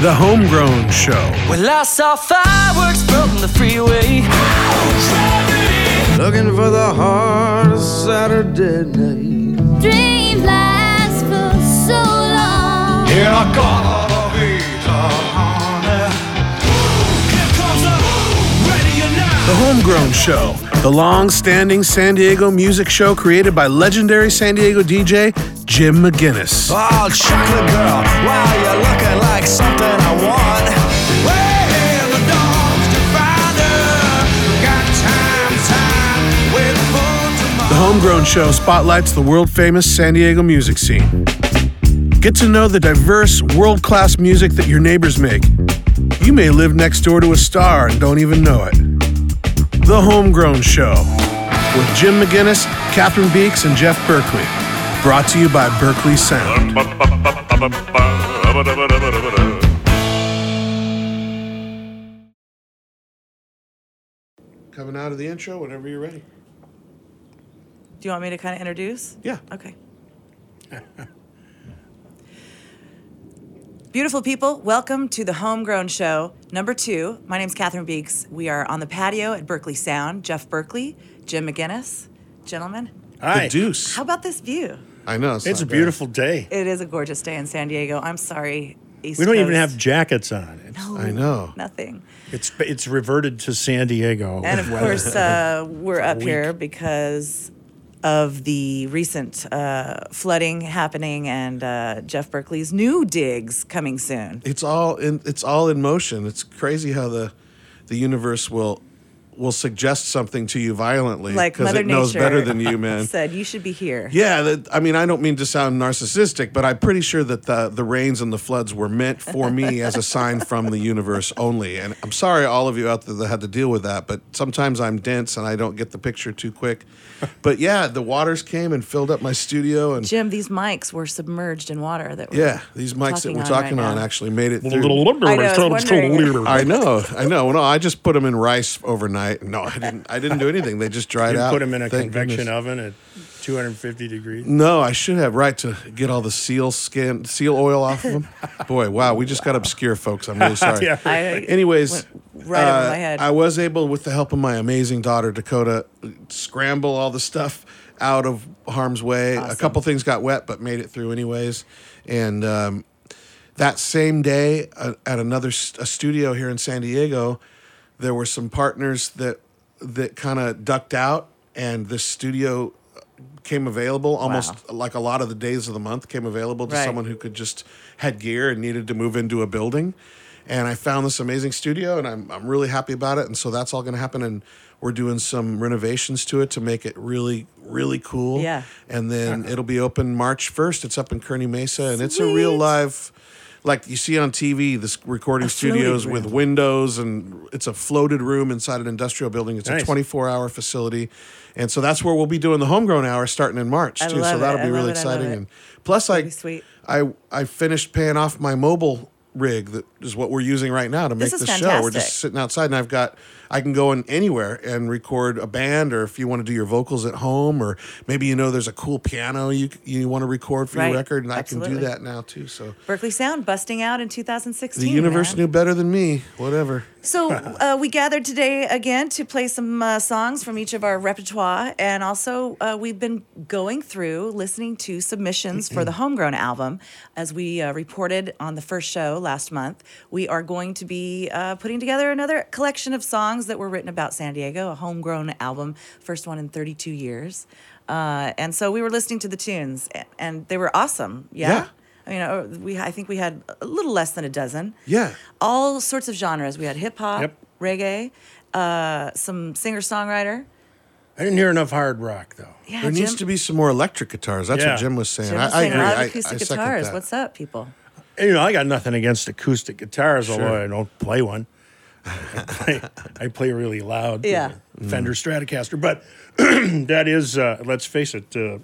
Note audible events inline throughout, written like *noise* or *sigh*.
The Homegrown Show. Well, I saw fireworks from the freeway. Looking for the heart of Saturday night. Dream lasts for so long. Here I gotta be the honey. Here comes the radio now. The Homegrown Show, the long standing San Diego music show created by legendary San Diego DJ Jim McInnes. Oh, chocolate girl, wow, you're looking like something I want. The dogs to find her. Got time, time, waiting for tomorrow. The Homegrown Show spotlights the world famous San Diego music scene. Get to know the diverse, world class music that your neighbors make. You may live next door to a star and don't even know it. The Homegrown Show with Jim McInnes, Catherine Beeks, and Jeff Berkeley. Brought to you by Berkeley Sound. Coming out of the intro whenever you're ready. Do you want me to kind of introduce? Yeah. Okay. Beautiful people, welcome to the Homegrown Show, number two. My name's Catherine Beeks. We are on the patio at Berkeley Sound. Jeff Berkeley, Jim McInnes. Gentlemen, Hi. The Deuce. how about this view? I know. It's not a bad. beautiful day. It is a gorgeous day in San Diego. I'm sorry, East We don't even have jackets on. It's, No, I know. Nothing. it's it's reverted to San Diego. And of *laughs* course, uh, we're up here because of the recent uh, flooding happening and uh, Jeff Berkeley's new digs coming soon. It's all in. It's all in motion. It's crazy how the the universe will will suggest something to you violently because Mother it knows Nature better than you, *laughs* man. said, you should be here. Yeah, that, I mean, I don't mean to sound narcissistic, but I'm pretty sure that the the rains and the floods were meant for me *laughs* as a sign from the universe only. And I'm sorry, all of you out there that had to deal with that, but sometimes I'm dense and I don't get the picture too quick. *laughs* But yeah, the waters came and filled up my studio, and Jim, these mics were submerged in water. That were yeah, these mics that we're on talking right on now. actually made it through. I know, I. I know, I know. No, I just put them in rice overnight. No, I didn't. I didn't do anything. They just dried you out. put them in a Thank convection goodness. oven at 250 degrees. No, I should have right to get all the seal skin, seal oil off of them. *laughs* Boy, wow, we just got obscure, folks. I'm really sorry. *laughs* Yeah. I Anyways, went right over uh, my head. I was able, with the help of my amazing daughter Dakota, scramble all the stuff out of harm's way. A couple things got wet, but made it through anyways. And um, that same day, uh, at another st- a studio here in San Diego, there were some partners that that kind of ducked out, and this studio came available. Almost like a lot of the days of the month came available to Right. someone who could just had gear and needed to move into a building. And i found this amazing studio and i'm, I'm really happy about it. And so that's all going to happen. And we're doing some renovations to it to make it really really cool. Yeah. and then uh-huh. it'll be open march 1st it's up in kearny mesa and it's a real live like you see on tv this recording studios with room. windows and it's a floated room inside an industrial building it's Nice. a 24 hour facility and so that's where we'll be doing the homegrown hour starting in march I too so it. that'll I be really it. Exciting it. and plus i sweet. i i finished paying off my mobile rig that is what we're using right now to make This this, show we're just sitting outside and i've got i can go in anywhere and record a band or if you want to do your vocals at home or maybe you know there's a cool piano you you want to record for Right. your record and i can do that now too so Berkeley Sound busting out in 2016. the universe man. knew better than me whatever So *laughs* uh, we gathered today again to play some uh, songs from each of our repertoire, and also uh, we've been going through listening to submissions for the Homegrown album. As we uh, reported on the first show last month, we are going to be uh, putting together another collection of songs that were written about San Diego, a homegrown album, first one in 32 years. Uh, and so we were listening to the tunes, a- and they were awesome. Yeah. Yeah. I mean, uh, we I think we had a little less than a dozen Yeah. all sorts of genres. We had hip hop, Yep. reggae, uh, some singer songwriter. I didn't hear enough hard rock though. Yeah, there needs to be some more electric guitars that's Yeah. what jim was saying Jim was I, I agree a lot of acoustic I, second guitars. What's up, people? You know, I got nothing against acoustic guitars, although I don't play one. I play, I play really loud. Yeah. a Fender Stratocaster, but *clears throat* that is, uh, let's face it, uh,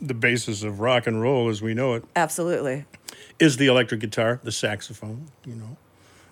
the basis of rock and roll as we know it Absolutely. is the electric guitar, the saxophone, you know,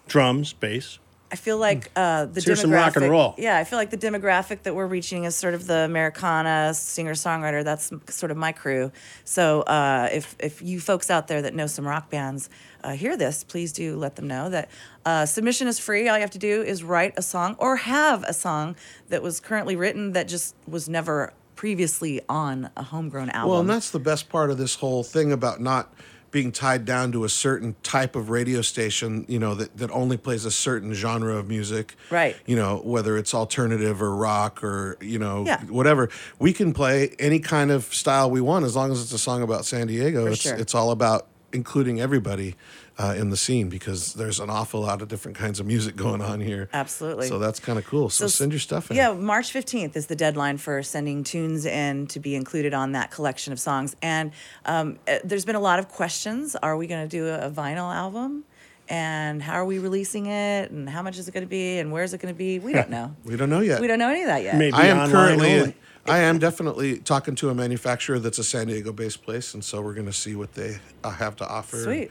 drums, bass, I feel like uh, the Let's hear demographic. some rock and roll. Yeah, I feel like the demographic that we're reaching is sort of the Americana singer songwriter. That's sort of my crew. So uh, if if you folks out there that know some rock bands uh, hear this, please do let them know that uh, submission is free. All you have to do is write a song or have a song that was currently written that just was never previously on a homegrown album. Well, and that's the best part of this whole thing about not being tied down to a certain type of radio station, you know, that, that only plays a certain genre of music. Right. You know, whether it's alternative or rock or, you know, Yeah. whatever. We can play any kind of style we want as long as it's a song about San Diego. For it's sure. it's all about including everybody uh, in the scene because there's an awful lot of different kinds of music going on here. Absolutely. So that's kind of cool. So, s- send your stuff in. Yeah, March 15th is the deadline for sending tunes in to be included on that collection of songs. And um, uh, there's been a lot of questions. Are we going to do a, a vinyl album? And how are we releasing it? And how much is it going to be? And where is it going to be? We don't *laughs* know. We don't know yet. we don't know any of that yet. Maybe I am currently, only. I am definitely talking to a manufacturer that's a San Diego-based place, and so we're going to see what they uh, have to offer. Sweet.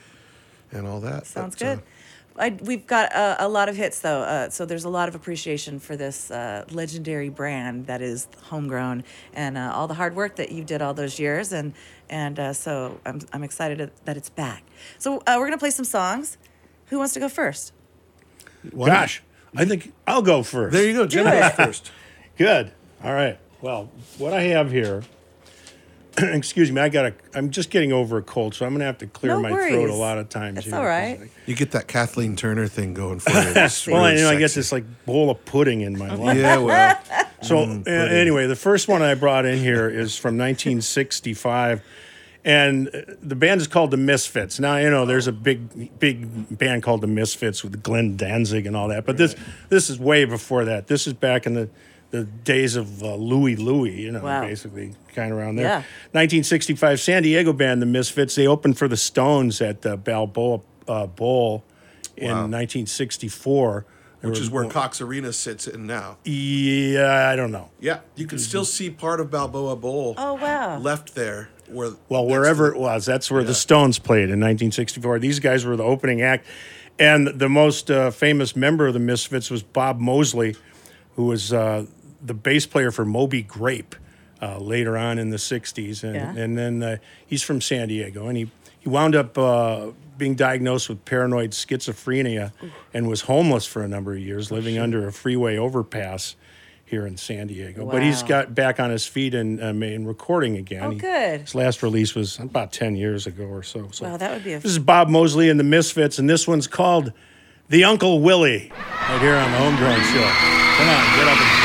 And all that. Sounds But, uh, good. I, we've got a, a lot of hits though, uh, so there's a lot of appreciation for this uh, legendary brand that is homegrown and uh, all the hard work that you did all those years, and and uh, so I'm I'm excited that it's back. So uh, we're gonna play some songs. Who wants to go first? why not? Gosh, I think I'll go first. There you go. Jim Do goes it. first. *laughs* Good. All right. Well, what I have here. *clears throat* excuse me. I got a. I'm just getting over a cold, so I'm gonna have to clear No my throat a lot of times. It's here, all 'cause right. I- You get that Kathleen Turner thing going for *laughs* you. It's Well, really you know, I guess it's like bowl of pudding in my *laughs* life. Yeah, well, *laughs* So uh, anyway, the first one I brought in here is from 1965, and uh, the band is called the Misfits. Now you know there's a big big band called the Misfits with Glenn Danzig and all that, but this this is way before that. This is back in the the days of uh, Louie Louie, you know, Wow. basically kind of around there. Yeah. 1965 San Diego band, the Misfits. They opened for the Stones at the Balboa uh, Bowl in 1964. There which is where one- Cox Arena sits in now. Yeah, I don't know. Yeah, you can still see part of Balboa Bowl Oh wow! left there. Where Well, wherever the- it was, that's where the Stones played in 1964. These guys were the opening act. And the most uh, famous member of the Misfits was Bob Mosley, who was uh, the bass player for Moby Grape uh, later on in the 60s. And, Yeah. and then uh, he's from San Diego. And he, he wound up uh, being diagnosed with paranoid schizophrenia and was homeless for a number of years, living under a freeway overpass here in San Diego. But he's got back on his feet and, um, and recording again. Oh, He- good. his last release was about 10 years ago or so. so Wow, that would be a- This is Bob Mosley and the Misfits, and this one's called The Uncle Willie, right here on the Homegrown Show. Come on, get up and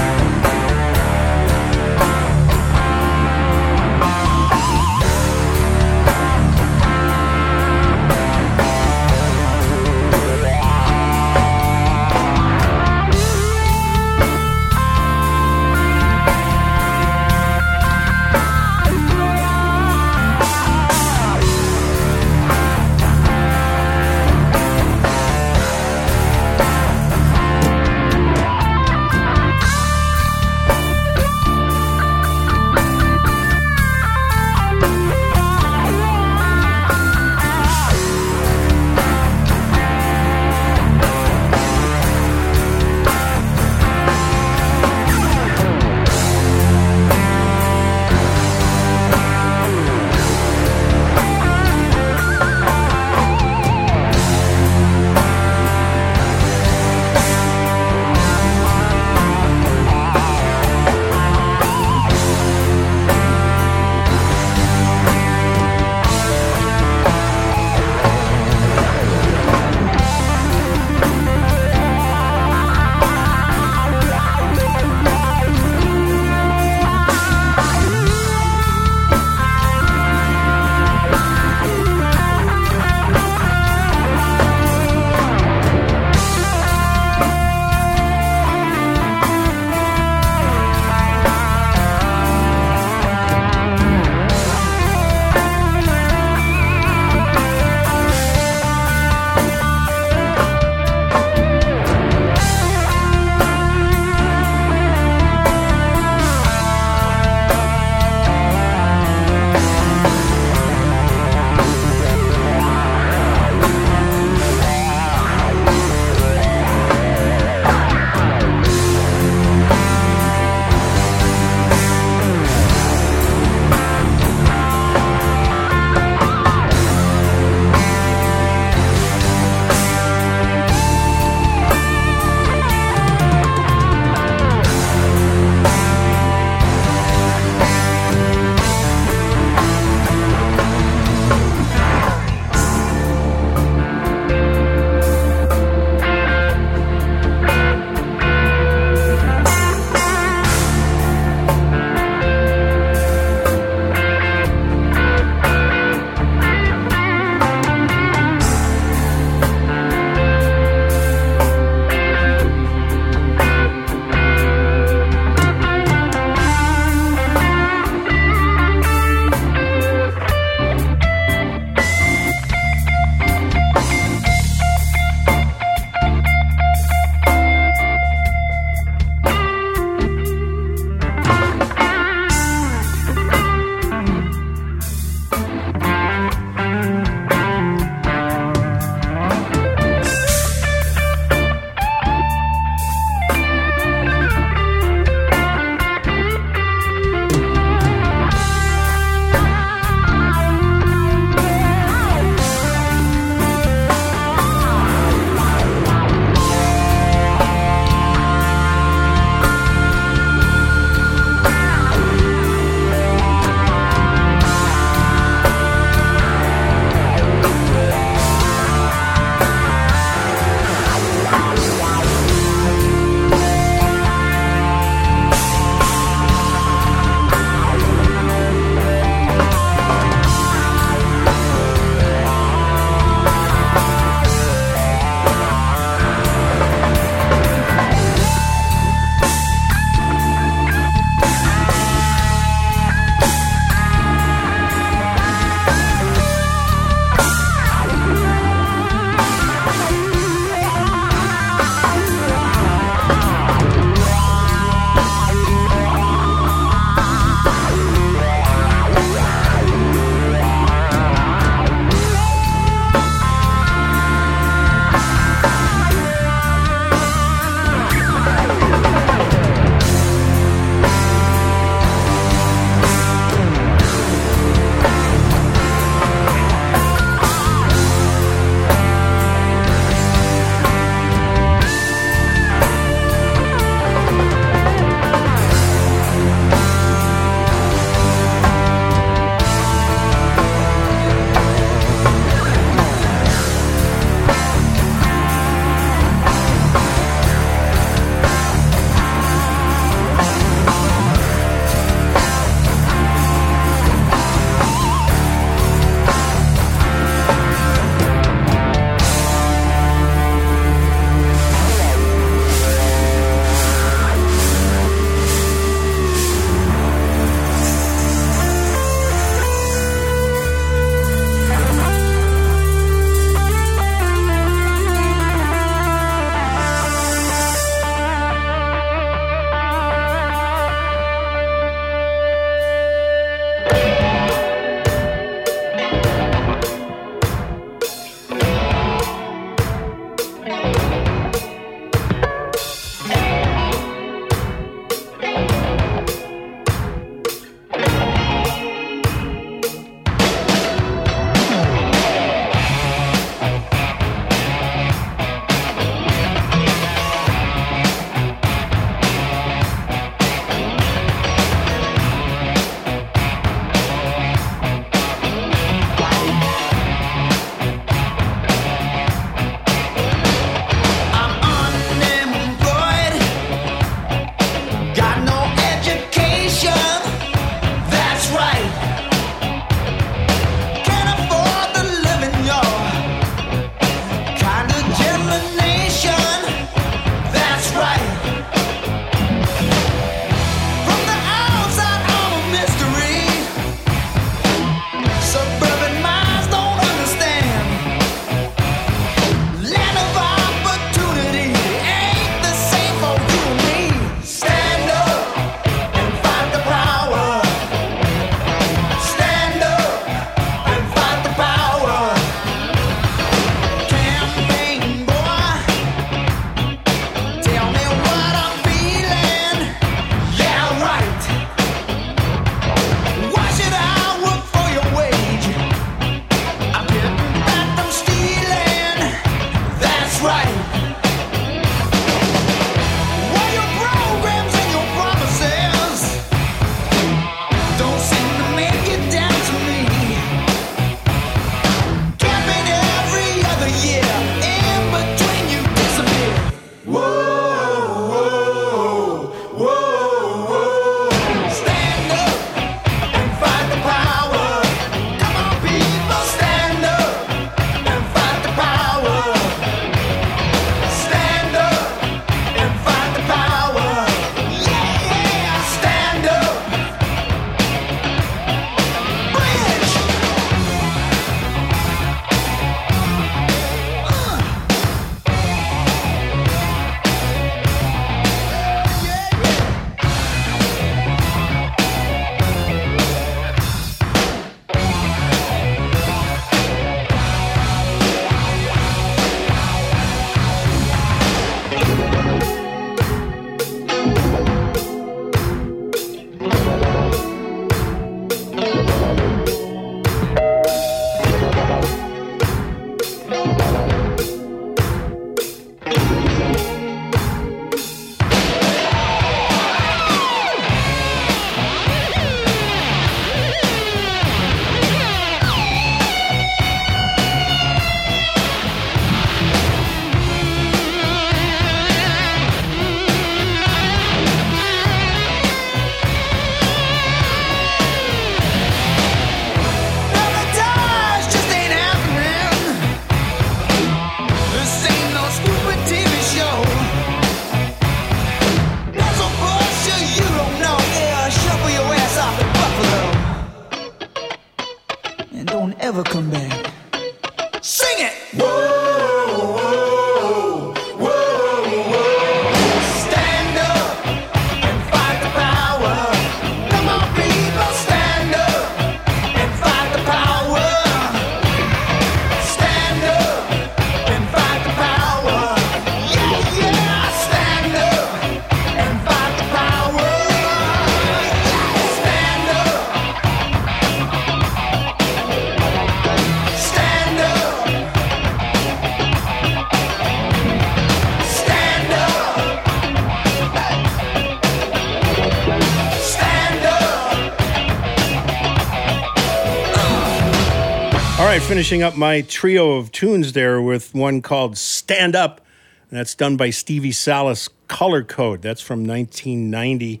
finishing up my trio of tunes there with one called Stand Up. And that's done by Stevie Salas Color Code. That's from 1990.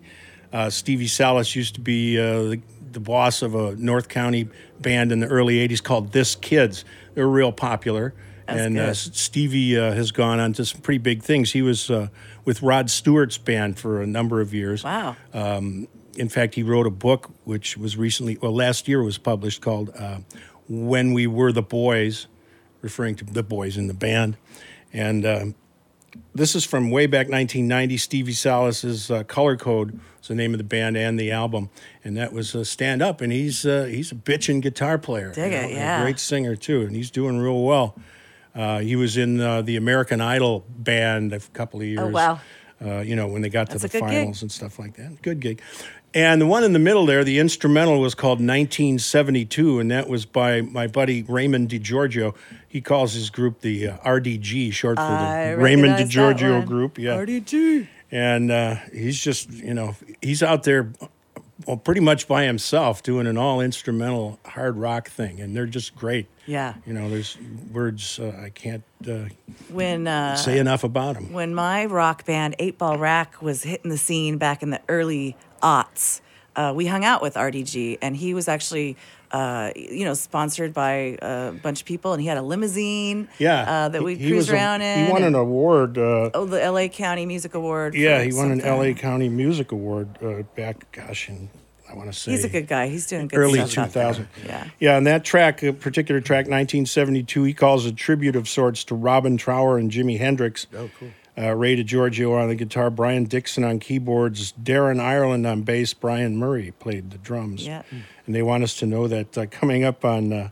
Uh, Stevie Salas used to be uh, the, the boss of a North County band in the early 80s called This Kids. They were real popular. and uh, Stevie uh, has gone on to some pretty big things. He was uh, with Rod Stewart's band for a number of years. Wow. Um, in fact, he wrote a book which was recently, well, last year was published called uh, When We Were the Boys, referring to the boys in the band. And um, this is from way back 1990. Stevie Salas's uh, Color Code is the name of the band and the album, and that was uh, Stand Up. And he's uh, he's a bitchin' guitar player, Dig it, and yeah. a great singer too, and he's doing real well. Uh, he was in uh, the American Idol band a couple of years. Oh, wow. Uh, you know when they got That's to the good gig. finals and stuff like that. Good gig. And the one in the middle there, the instrumental was called 1972, and that was by my buddy Raymond DiGiorgio. He calls his group the uh, RDG, short for I the Raymond DiGiorgio group. Yeah, RDG. and uh, he's just you know he's out there well pretty much by himself doing an all instrumental hard rock thing and they're just great Yeah. you know there's words uh, i can't uh, When uh, say enough about them when my rock band Eight Ball Rack was hitting the scene back in the early aughts, uh, we hung out with RDG, and he was actually, uh, you know, sponsored by a bunch of people, and he had a limousine, yeah uh, that we He- he cruise was a- around in. he won an award uh, oh, the LA County Music Award. yeah he won an la county music award uh, back gosh in i want to say He's a good guy. He's doing good early stuff out there. 2000 Yeah. yeah and that track a particular track 1972 he calls a tribute of sorts to robin trower and jimi hendrix Oh, cool. Uh, ray DiGiorgio on the guitar brian dixon on keyboards darren ireland on bass brian murray played the drums Yeah. and they want us to know that uh, coming up on uh,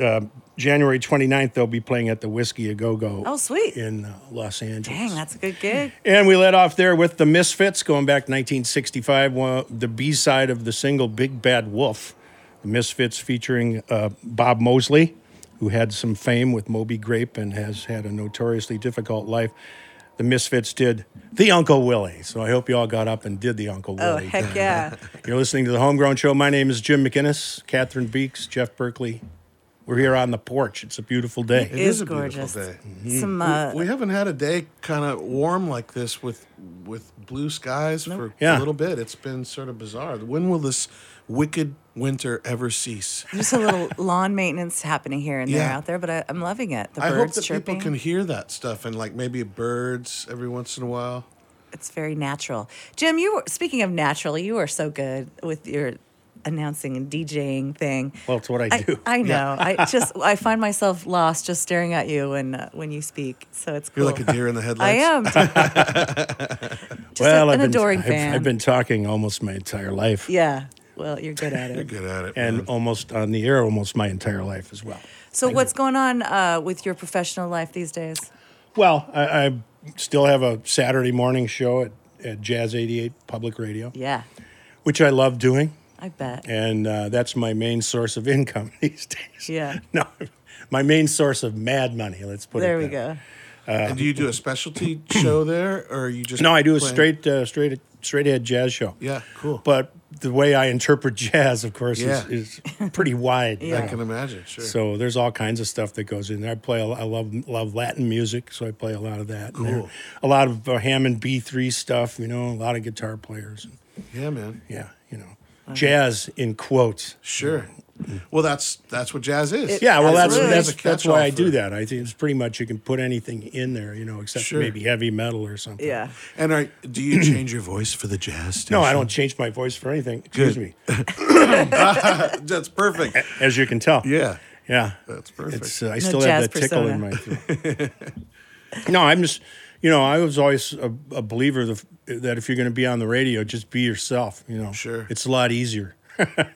uh, january 29th they'll be playing at the whisky a go-go Oh, sweet. in uh, los angeles Dang, that's a good gig. and we let off there with the Misfits going back 1965, one- the B side of the single Big Bad Wolf. The Misfits featuring uh, Bob Mosley, who had some fame with Moby Grape and has had a notoriously difficult life. The Misfits did The Uncle Willie. So I hope you all got up and did The Uncle Oh, Willie. heck yeah. *laughs* You're listening to The Homegrown Show. My name is Jim McInnes, Catherine Beeks, Jeff Berkeley. We're here on the porch. It's a beautiful day. It is is a beautiful gorgeous. day. Some uh, we, we haven't had a day kind of warm like this with with blue skies for Yeah. a little bit. It's been sort of bizarre. When will this wicked winter ever cease? *laughs* just a little *laughs* lawn maintenance happening here and there Yeah. out there, but I, I'm loving it. The I hope that chirping. people can hear that stuff and like maybe birds every once in a while. It's very natural. Jim, you were speaking of natural, you are so good with your announcing and DJing thing. Well, it's what I do. I, know. I *laughs* just I find myself lost just staring at you when uh, when you speak. So it's cool. You're like a deer in the headlights. I am. just well, a- I've an been, adoring I've, fan. I've been talking almost my entire life. yeah. Well, you're good at *laughs* it. You're it. good at it. and man. almost on the air almost my entire life as well. So what's going on uh, with your professional life these days? Well, I, I still have a Saturday morning show at, at Jazz 88 Public Radio, Yeah, which I love doing, I bet. and uh, that's my main source of *laughs* income these days. Yeah. *laughs* No, my main source of mad money. Let's put There it There we there. go. and do you do a specialty *clears throat* show there, or are you just No, I do a playing- straight, uh, straight, straight ahead jazz show. Yeah, cool. But the way I interpret *laughs* jazz, of course, Yeah. is, is pretty wide. *laughs* you I can imagine. Sure. So there's all kinds of stuff that goes in there. I play. a- I love love Latin music, so I play a lot of that. And there- Cool. A lot of uh, Hammond B3 stuff. You know, a lot of guitar players. yeah, man. Yeah, you know, jazz in quotes. Sure. Well, that's that's what jazz is. It- Yeah, well, that's Absolutely. that's It's that's why I do that. I think it's pretty much you can put anything in there, you know, except Sure. maybe heavy metal or something. Yeah. And are, do you *clears throat* change your voice for the jazz station? No, I don't change my voice for anything. Excuse me. *laughs* *laughs* That's perfect. As you can tell. Yeah, Yeah. that's perfect. It's, uh, I No still have that tickle in my throat. *laughs* no, I'm just, you know, I was always a, a believer that, that if you're going to be on the radio, just be yourself. You know, Sure. it's a lot easier.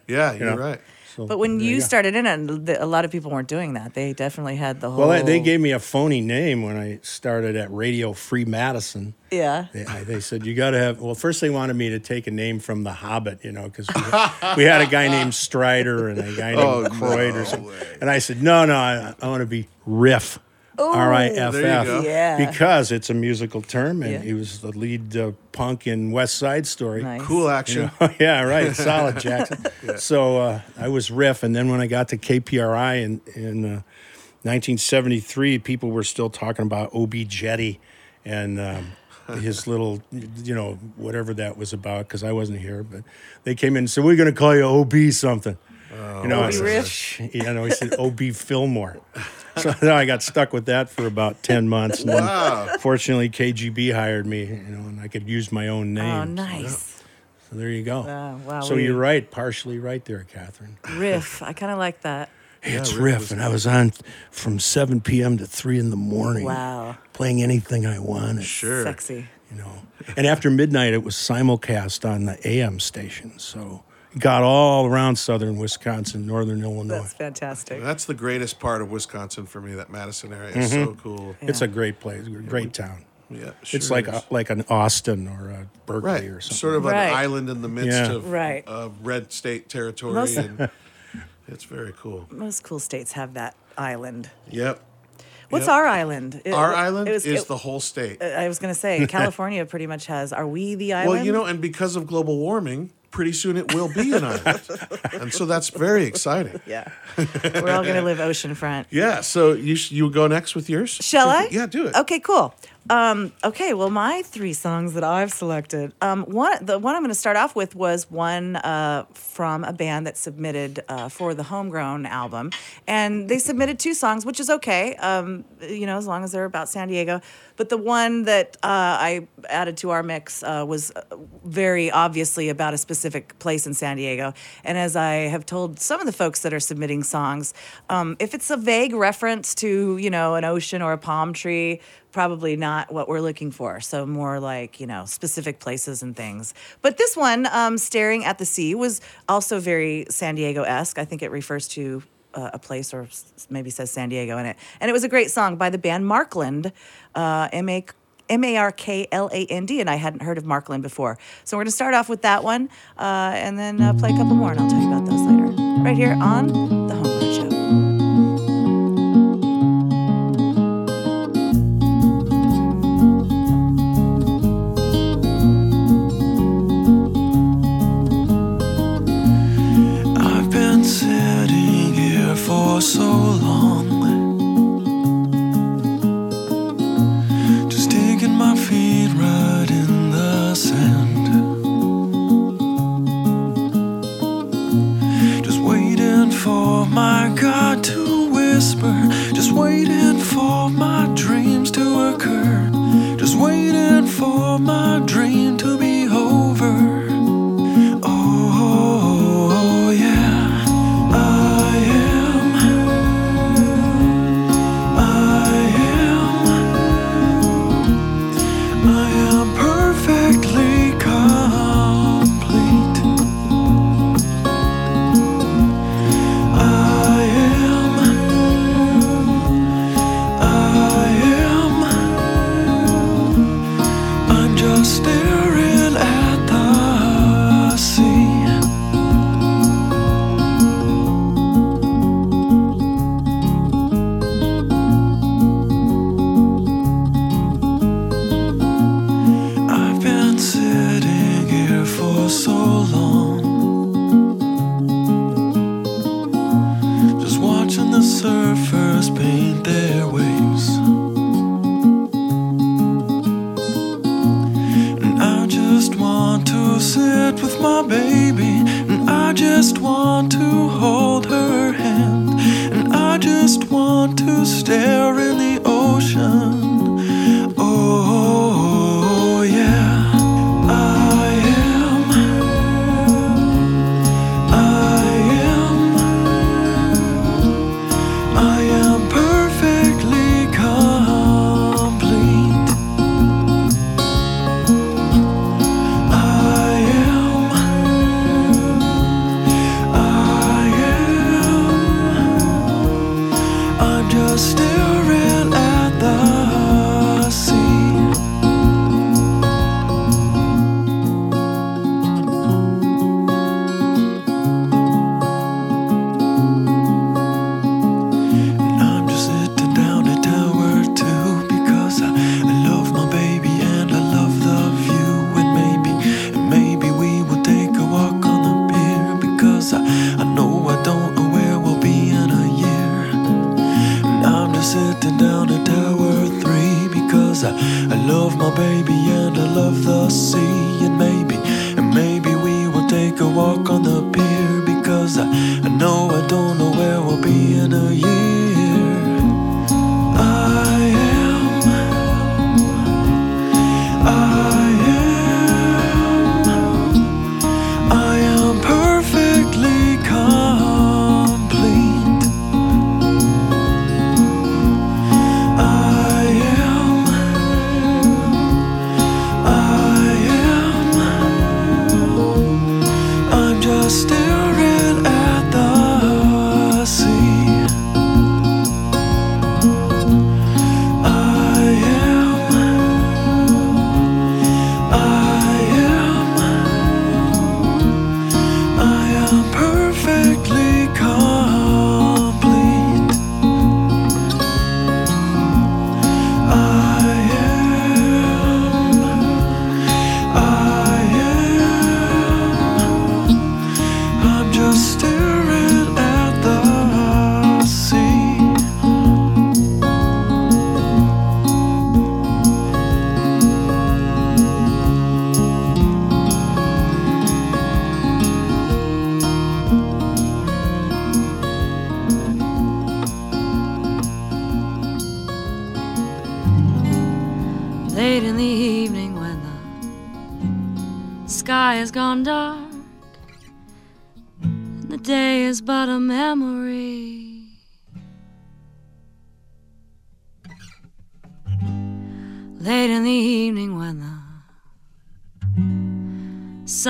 yeah, you're know. right. So, But when there you started in it, a lot of people weren't doing that. They definitely had the whole. well, they, they gave me a phony name when I started at Radio Free Madison. Yeah. They, they said you got to have. Well, first they wanted me to take a name from The Hobbit, you know, because we, we had a guy named Strider and a guy *laughs* named Oh, Croyd no or something. way. And I said, no, no, I, I want to be Riff. R I F There you F. go. Yeah. Because it's a musical term, and Yeah. he was the lead uh, punk in West Side Story. Nice. Cool action. *laughs* yeah, right. Solid, Jackson. *laughs* So uh, I was riff, and then when I got to KPRI in in uh, 1973, people were still talking about OB Jetty and um, his *laughs* little, you know, whatever that was about, because I wasn't here. But they came in and said, "We're going to call you OB something." you know, I OB said, Riff? "Shh." You know, he said OB Fillmore. *laughs* So I got stuck with that for about 10 months. And Wow. then fortunately, KGB hired me, you know, and I could use my own oh, name. Oh, So- nice. so there you go. Wow, wow, so we- you're right, partially right there, Catherine. Riff. I kind of like that. Hey, it's Riff Riff, and I was on from 7 p.m. to 3 in the morning. Wow. Playing anything I wanted. Sure. Sexy. You know. And after midnight, it was simulcast on the AM station. So it got all around southern Wisconsin, northern Illinois. That's fantastic. That's the greatest part of Wisconsin for me. That Madison area is so mm-hmm. cool. It's a great place, a great town. Yeah, it's like a, like an Austin or a Berkeley right, or something. sort of Right. an island in the midst Yeah. of Right. of red state territory, Most- and *laughs* it's very cool. Most cool states have that island. Yep. What's Yep. our island? It- Our it- island it was- is it- the whole state. I was going to say *laughs* California pretty much has. Are we the island? Well, you know, and because of global warming, pretty soon it will be an island, *laughs* and so that's very exciting. Yeah. We're all going *laughs* to live oceanfront. Yeah. So you sh- you go next with yours? Shall I? Yeah, do it. Okay, cool. Um, okay, well, my three songs that I've selected. Um, one, the one I'm going to start off with was one uh, from a band that submitted uh, for the Homegrown album, and they submitted two songs, which is okay. Um, you know, as long as they're about San Diego. But the one that uh, I added to our mix uh, was uh, very obviously about a specific place in San Diego. And as I have told some of the folks that are submitting songs, um, if it's a vague reference to, you know, an ocean or a palm tree, probably not what we're looking for. So more like, you know, specific places and things. But this one, um, Staring at the Sea, was also very San Diego esque. I think it refers to uh, a place or maybe says San Diego in it. And it was a great song by the band Markland, uh, M A. M A R K L A N D, and I hadn't heard of Markland before. So we're going to start off with that one uh, and then uh, play a couple more, and I'll tell you about those later. Right here on The Homegrown Show. My dream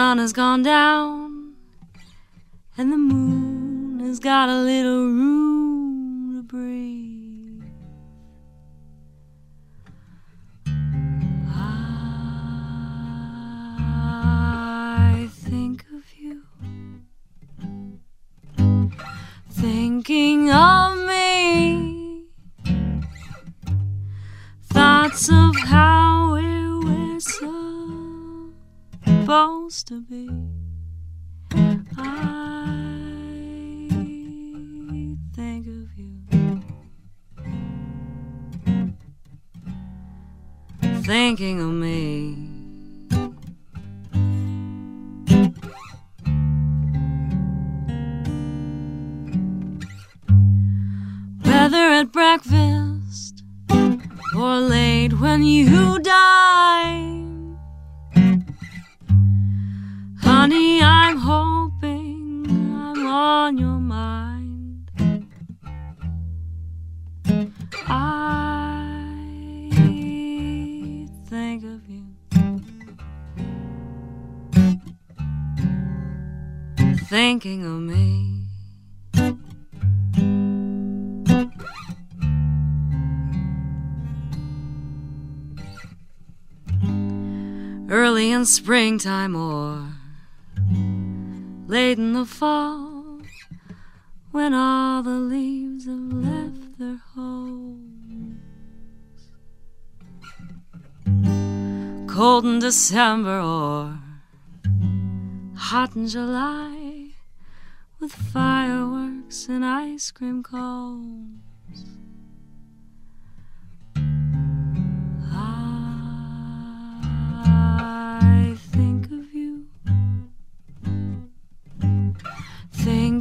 sun has gone down and the moon has got a little room to breathe. I think of you, thinking of me, thoughts of how. supposed to be. I think of you. Thinking of me. Whether at breakfast or late when you die. Honey, I'm hoping I'm on your mind. I think of you. Thinking of me. early in springtime or late in the fall when all the leaves have left their holes. Cold in December or hot in July with fireworks and ice cream cones.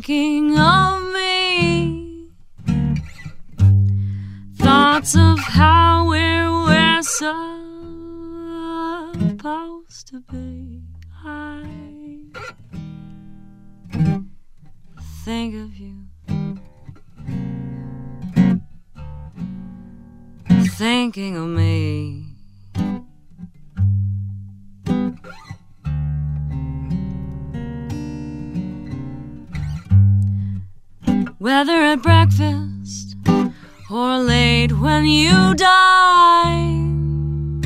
thinking of me. Thoughts of how we're supposed to be. I think of you. Thinking of me. Whether at breakfast or late when you dine.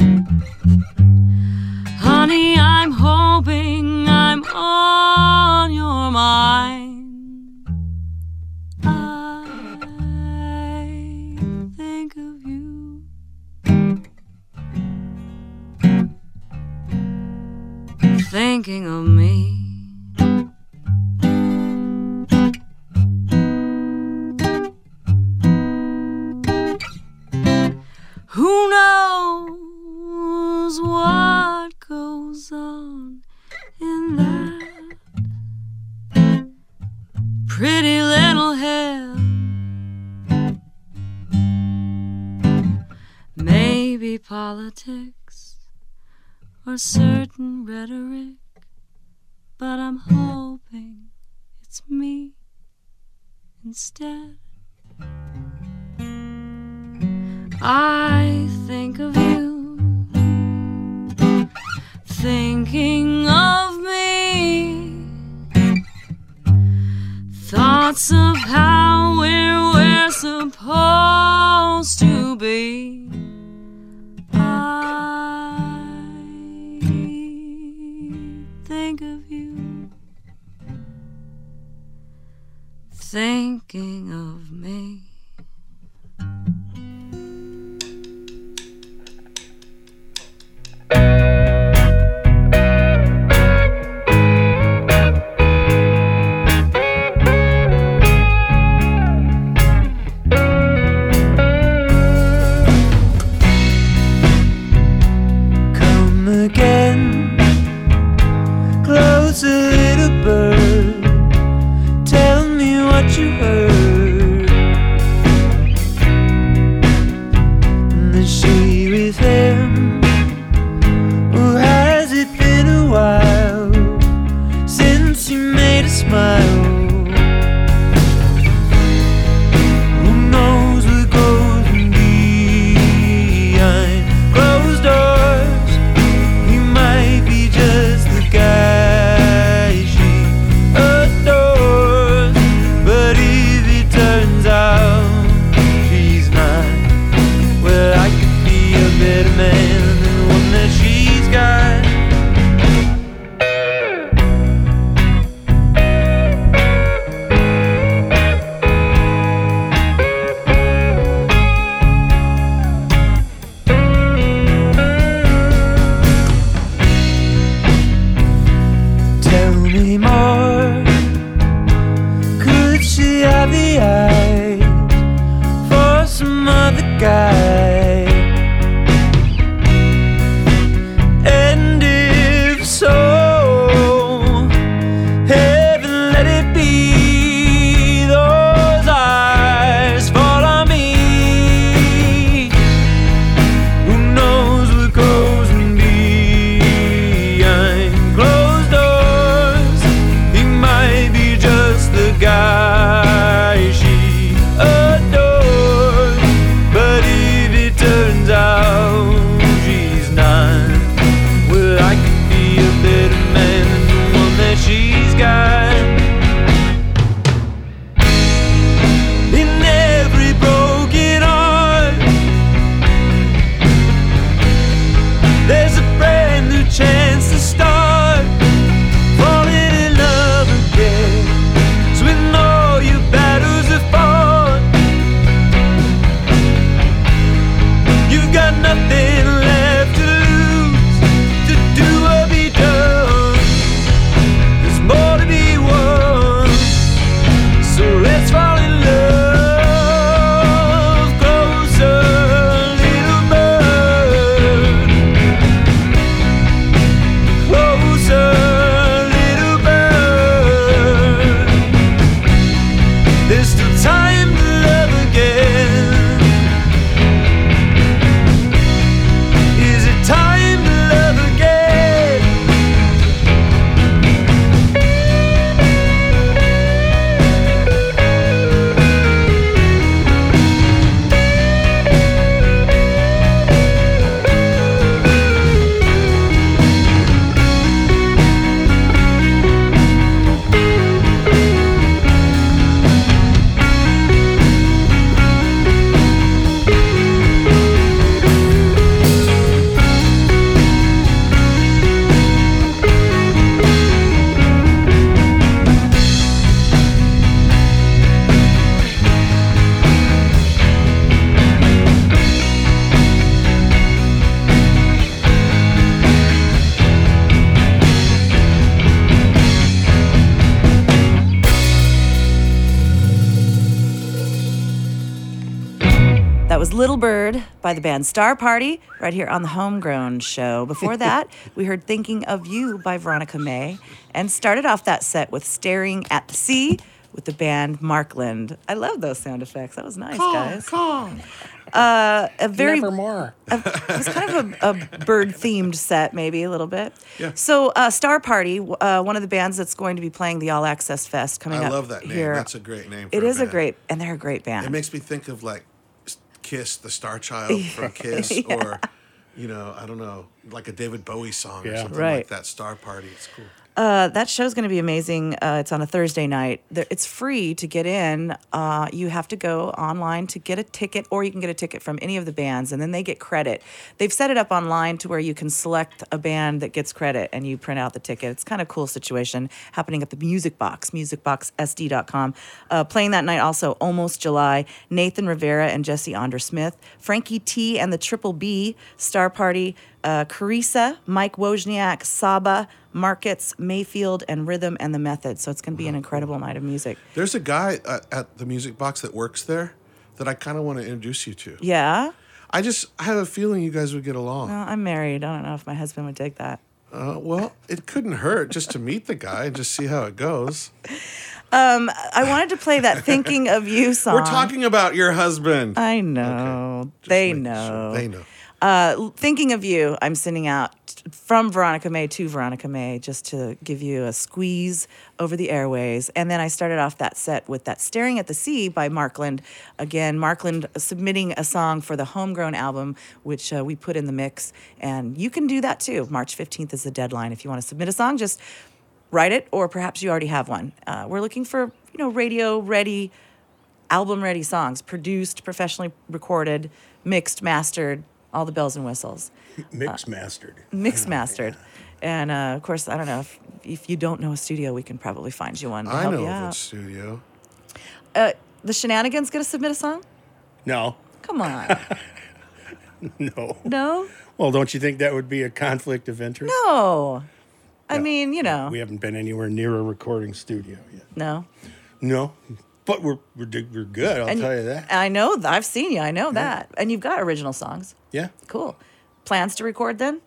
Honey, I'm hoping I'm on your mind. I think of you. Thinking of me. Knows what goes on in that pretty little head? Maybe politics or certain rhetoric, but I'm hoping it's me instead. I think of you, thinking of me. Thoughts of how we're, band Star Party right here on the Homegrown Show. Before *laughs* that, we heard Thinking of You by Veronica May and started off that set with Staring at the Sea with the band Markland. I love those sound effects. That was nice, guys. Uh, a very Nevermore. it was kind of a, a bird themed set, maybe a little bit. Yeah. So, uh, Star Party, uh, one of the bands that's going to be playing the All Access Fest coming I up. I love that name. Here. That's a great name. For It is a band. great, and they're a great band. It makes me think of like Kiss, the Star Child *laughs* from Kiss, Yeah. or you know, I don't know, like a David Bowie song or something Right. like that. Star Party. It's cool. Uh, that show's going to be amazing. Uh, it's on a Thursday night. It's free to get in. Uh, you have to go online to get a ticket, or you can get a ticket from any of the bands, and then they get credit. They've set it up online to where you can select a band that gets credit, and you print out the ticket. It's kind of cool situation happening at the Music Box, musicboxsd.com. Uh, playing that night also, Almost July, Nathan Rivera and Jesse Onder Smith, Frankie T and the Triple B, Star Party, uh, Carissa, Mike Wozniak, Saba, Markets, Mayfield, and Rhythm and the Method. So it's going to be an incredible night of music. There's a guy uh, at the Music Box that works there that I kind of want to introduce you to. Yeah. I just I have a feeling you guys would get along. Well, I'm married. I don't know if my husband would take that. Uh, well, it couldn't hurt just to meet the guy and just see how it goes. I wanted to play that Thinking of You song. We're talking about your husband. I know. Just They know. sure. They know. Uh, thinking of you, I'm sending out from Veronica May to Veronica May just to give you a squeeze over the airways. And then I started off that set with that Staring at the Sea by Markland. Again, Markland submitting a song for the Homegrown album, which uh, we put in the mix. And you can do that too. March 15th is the deadline. If you want to submit a song, just write it, or perhaps you already have one. Uh, we're looking for, you know, radio ready album ready songs, produced, professionally recorded, mixed, mastered, all the bells and whistles, Mix mastered. mixed mastered. And uh, of course, I don't know if, if you don't know a studio, we can probably find you one. To I help know you of a studio. Uh, the Shenanigans gonna submit a song? No, Come on, *laughs* no. no, Well, don't you think that would be a conflict of interest? no. I No. mean, you know, We haven't been anywhere near a recording studio yet. no. No, but we're we're, we're good. I'll And tell you that. I know. I've seen you. I know that. And you've got original songs. Yeah. Cool. Plans to record then?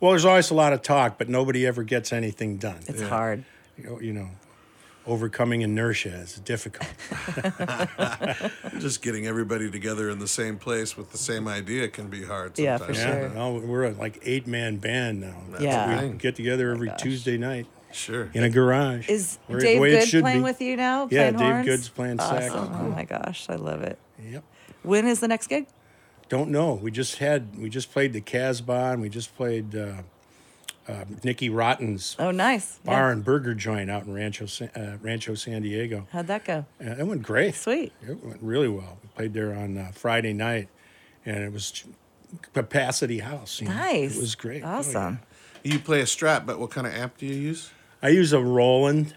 Well, there's always a lot of talk, but nobody ever gets anything done. It's hard. You know, you know, overcoming inertia is difficult. *laughs* Just getting everybody together in the same place with the same idea can be hard. Yeah, Sometimes. for yeah, sure. well, we're a like eight man band now. Yeah. we get together oh every Tuesday night Sure. in a garage. Is where- Dave way Good playing be. with you now? Yeah, playing Dave horns? Good's playing sax. Awesome. Oh my gosh, I love it. Yep. When is the next gig? Don't know. We just had we just played the Casbah and we just played uh, uh, Nicky Rotten's Oh, nice. Yeah. bar and burger joint out in Rancho uh, Rancho San Diego. How'd that go? Uh, it went great. Sweet. It went really well. We played there on uh, Friday night, and it was capacity house. you know. Nice. It was great. Oh, yeah. Awesome. You play a Strat, but what kind of amp do you use? I use a Roland,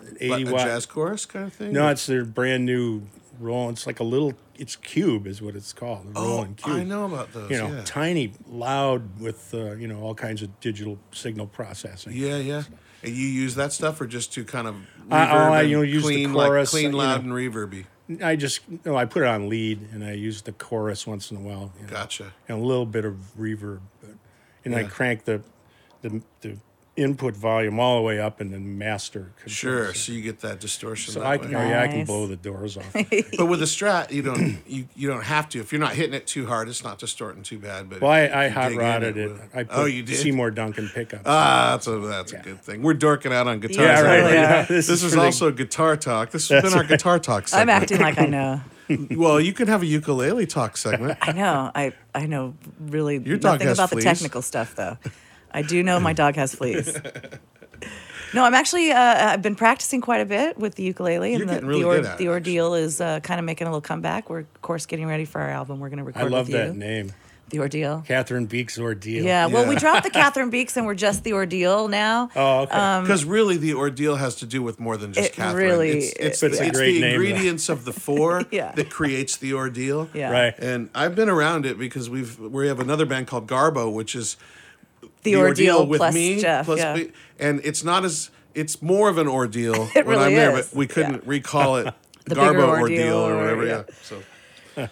an Like 80 a watt. jazz chorus kind of thing? No, it's their brand new Roland. It's like a little. It's cube, is what it's called. The oh, Roland cube. I know about those. You know, yeah. tiny, loud, with uh, you know all kinds of digital signal processing. yeah, yeah. And you use that stuff or just to kind of I- oh, I, you know, use the clean, chorus, like clean, you loud, know. and reverby. I just you no, I put it on lead, and I use the chorus once in a while. you know, Gotcha. And a little bit of reverb, but, and I crank the, the the input volume all the way up, and then master. control. Sure. So you get that distortion. So that I can, oh, yeah, I can blow the doors off. *laughs* But with a Strat, you don't you, you don't have to. If you're not hitting it too hard, it's not distorting too bad. But Well, I, I hot rodded it. will. I put oh, you did. Seymour Duncan pickups. Ah, that's a that's a good thing. We're dorking out on guitar. Yeah, talk right, right yeah. *laughs* This This, is is for the- also guitar talk. This has been our guitar talk Segment. I'm acting like I know. *laughs* Well, you can have a ukulele talk segment. I know. I I know really Your dog nothing about fleas. the technical stuff though. I do know my dog has fleas. *laughs* No, I'm actually. Uh, I've been practicing quite a bit with the ukulele, You're and the really the, or, good at the ordeal is uh, kind of making a little comeback. We're of course getting ready for our album. We're going to record I love with you. that name, The ordeal. Catherine Beeks Ordeal. Yeah, well, we dropped the *laughs* Catherine Beeks and we're just the ordeal now. Oh, okay. Because really, the ordeal has to do with more than just It Catherine. really- it's, it's, It's a it's great the name, though. ingredients of the four *laughs* Yeah. that creates the ordeal. yeah. right. And I've been around it because we've we have another band called Garbo, which is The, ordeal, plus Jeff. plus yeah. me, and it's not as it's more of an ordeal *laughs* when really I'm there, is, but we couldn't yeah. recall it *laughs* The Garbo ordeal, ordeal or or- whatever. yeah. Yeah. So *laughs*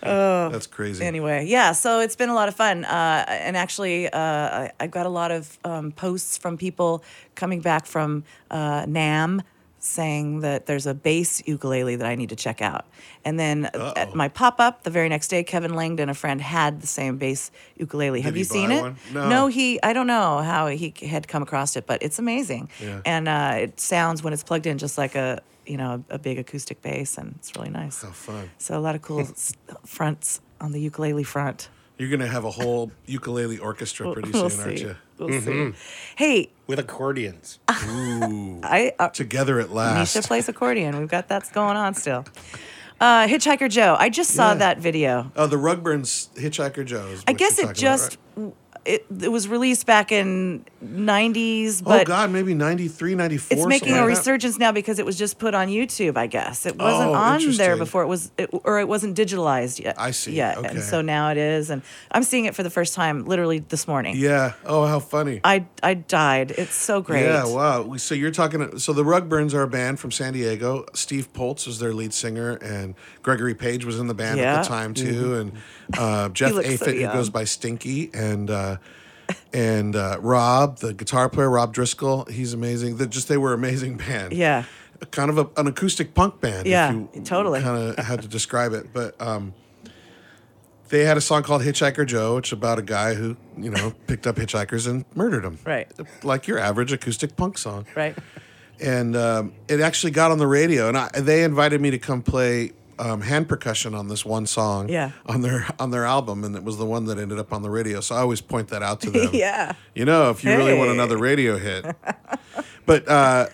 That's crazy. Anyway, yeah, so it's been a lot of fun. Uh, and actually, uh, I, I've got a lot of um, posts from people coming back from uh, NAMM saying that there's a bass ukulele that I need to check out. And then at my pop up the very next day, Kevin Langdon, a friend, had the same bass ukulele. Have you seen it? one? No. he, I don't know how he had come across it, but it's amazing. Yeah. And uh, it sounds when it's plugged in just like a, you know, a big acoustic bass, and it's really nice. How fun. So a lot of cool *laughs* fronts on the ukulele front. You're gonna have a whole ukulele orchestra pretty we'll soon, aren't see. you? We'll see. Hey, with accordions. *laughs* I uh, Together at last. Nisha plays accordion. We've got that's going on still. Uh, Hitchhiker Joe. I just saw Yeah. that video. Oh, the Rugburns Hitchhiker Joe. is I guess it talking about, just right? It, it was released back in 90s, but Oh God, maybe 93, 94. it's making a like that. resurgence now because it was just put on YouTube. I guess it wasn't Oh, on there before it was, it, or it wasn't digitalized yet. I see. Yet, Okay. and so now it is, and I'm seeing it for the first time, literally this morning. Yeah. Oh, how funny. I I died. It's so great. Yeah, wow. So you're talking. So the Rugburns are a band from San Diego. Steve Poltz is their lead singer, and Gregory Page was in the band at the time too. And uh, *laughs* Jeff looks so who goes by Stinky, and uh, *laughs* and uh, Rob, the guitar player, Rob Driscoll. He's amazing. They just they were an amazing *laughs* band. Yeah. Kind of a, an acoustic punk band. Yeah, if you totally. Kind of had to describe it, but. um they had a song called Hitchhiker Joe, which is about a guy who, you know, *laughs* picked up hitchhikers and murdered them. Right. Like your average acoustic punk song Right. and um, it actually got on the radio and I, they invited me to come play um, hand percussion on this one song Yeah. on their on their album and it was the one that ended up on the radio so i always point that out to *laughs* them Yeah. you know if you really want another radio hit *laughs* but uh,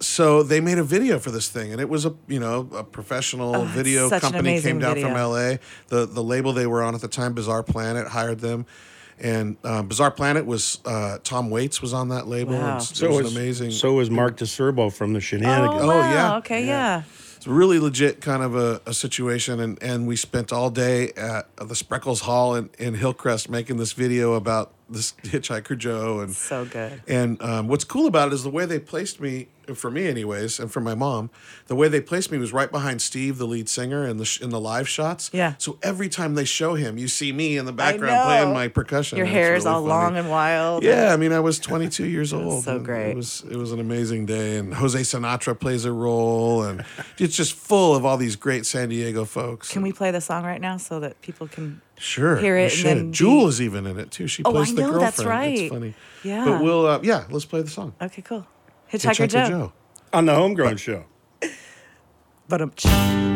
so they made a video for this thing and it was a you know a professional Oh, video company came amazing down from la the the label they were on at the time bizarre planet hired them and uh, bizarre planet was uh, tom waits was on that label Wow. and s- So it was was amazing So was Mark DeSerbo from the Shenanigans. Oh, Oh, yeah. Okay, yeah. It's really legit kind of a, a situation, and, and we spent all day at the Spreckels Hall in, in Hillcrest making this video about this *laughs* hitchhiker Joe, and So good. and um, what's cool about it is the way they placed me, for me anyways, and for my mom, the way they placed me was right behind Steve, the lead singer, in the sh- in the live shots. Yeah. So every time they show him, you see me in the background playing my percussion. Your hair is really all funny. long and wild. Yeah, I mean, I was 22 years *laughs* old. so great. It was it was an amazing day, and Jose Sinatra plays a role, and it's just full of all these great San Diego folks. Can we play the song right now so that people can? Sure. hear it and then Jewel be- is even in it too. She Oh, plays I the girlfriend. that's right. It's funny. Yeah. But we'll uh, yeah, let's play the song. Okay, cool. Hitchhiker, Hitchhiker Joe. Joe. On the Homegrown Show. *laughs* But um,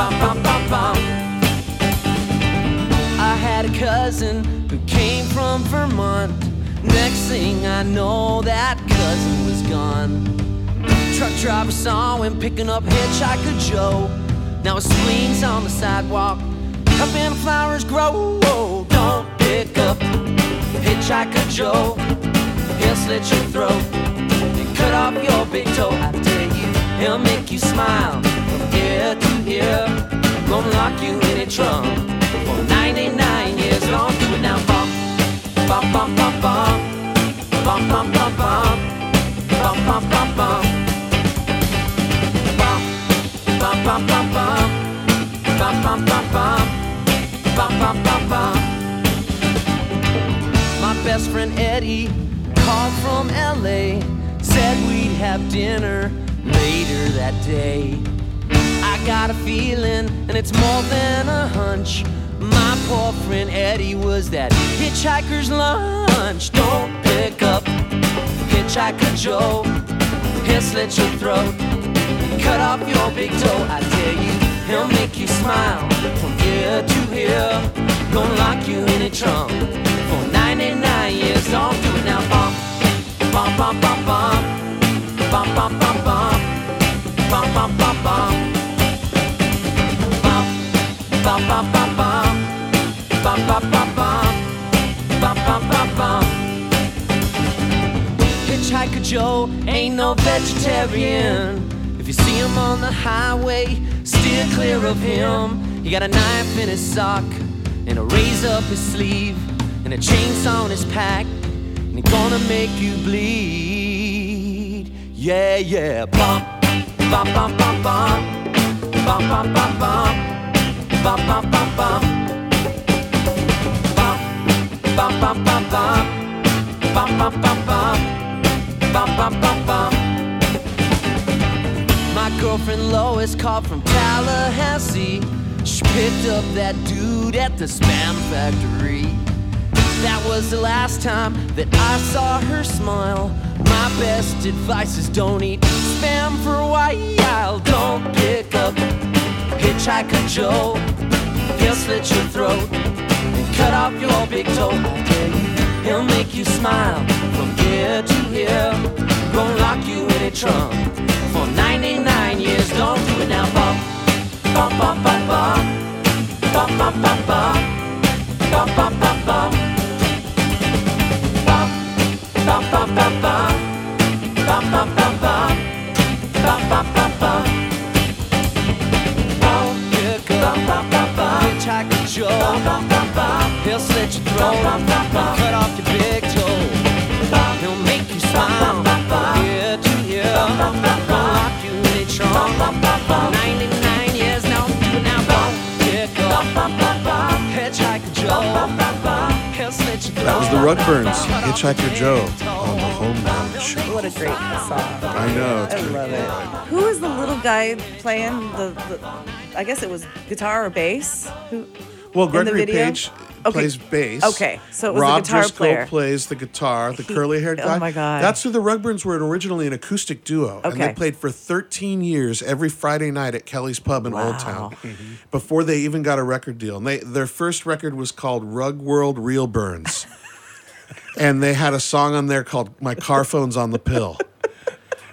Bum, bum, bum, bum. I had a cousin who came from Vermont. Next thing I know, that cousin was gone. Truck driver saw him picking up Hitchhiker Joe. Now his spleen's on the sidewalk, helping flowers grow. Don't pick up Hitchhiker Joe. He'll slit your throat and cut off your big toe. I tell you, he'll make you smile from ear to ear. Gonna lock you in a trunk for 99 years. Don't do it now, bump, bump, bump, bump, bump, bump, bump, bump, bump, bump, bump, bump. Bump, bump, bump, bump, bump, bump, bump, bump, bump, bump, bump, bump, bump. My best friend Eddie called from LA, said we'd have dinner later that day. Got a feeling, and it's more than a hunch. My poor friend Eddie was that hitchhiker's lunch. Don't pick up Hitchhiker Joe, he'll slit your throat, cut off your big toe. I tell you, he'll make you smile from ear to ear. Gonna lock you in a trunk for 99 years. Don't do it now. Bump, Hitchhiker Joe ain't no vegetarian. If you see him on the highway, steer clear of him. He got a knife in his sock and a razor up his sleeve and a chainsaw in his pack. And he gonna make you bleed. Yeah, yeah. Bump, bump, bump, bump. Bump, bump, bump, bump. My girlfriend Lois called from Tallahassee. She picked up that dude at the spam factory. That was the last time that I saw her smile. My best advice is don't eat spam for a while. Don't pick up Hitchhiker Joe. He'll slit your throat and cut off your big toe. He'll make you smile from ear to ear. Gonna lock you in a trunk for 99 years. Don't do it now, bump, bump, bump, bump, bump, bump, bump, bump, bump, bump, bump. Bump, bump, bump, bump, bump. Bump, He'll slit your throat. Bump, bump, bump, Cut off your big toe. He'll make you smile. Ear to ear. Gonna lock you in a trunk. 99 years now. Do it now. Bump, pick up. Hitchhiker Joe. He'll slit your throat. That was the Rugburns, Hitchhiker Joe, on the Homegrown Show. What a great song. I know. It's I love good. it. Who is the little guy playing the, the I guess it was guitar or bass? Who Well, Gregory? Page Okay. plays bass. Okay, so it was the Rob guitar Driscoll player. plays the guitar, the curly-haired oh guy. oh my God. That's who the Rugburns were originally an acoustic duo, and they played for 13 years every Friday night at Kelly's Pub in Old Town, Wow. Mm-hmm. before they even got a record deal. And they their first record was called Rug World Real Burns, *laughs* and they had a song on there called "My Car Phone's on the Pill."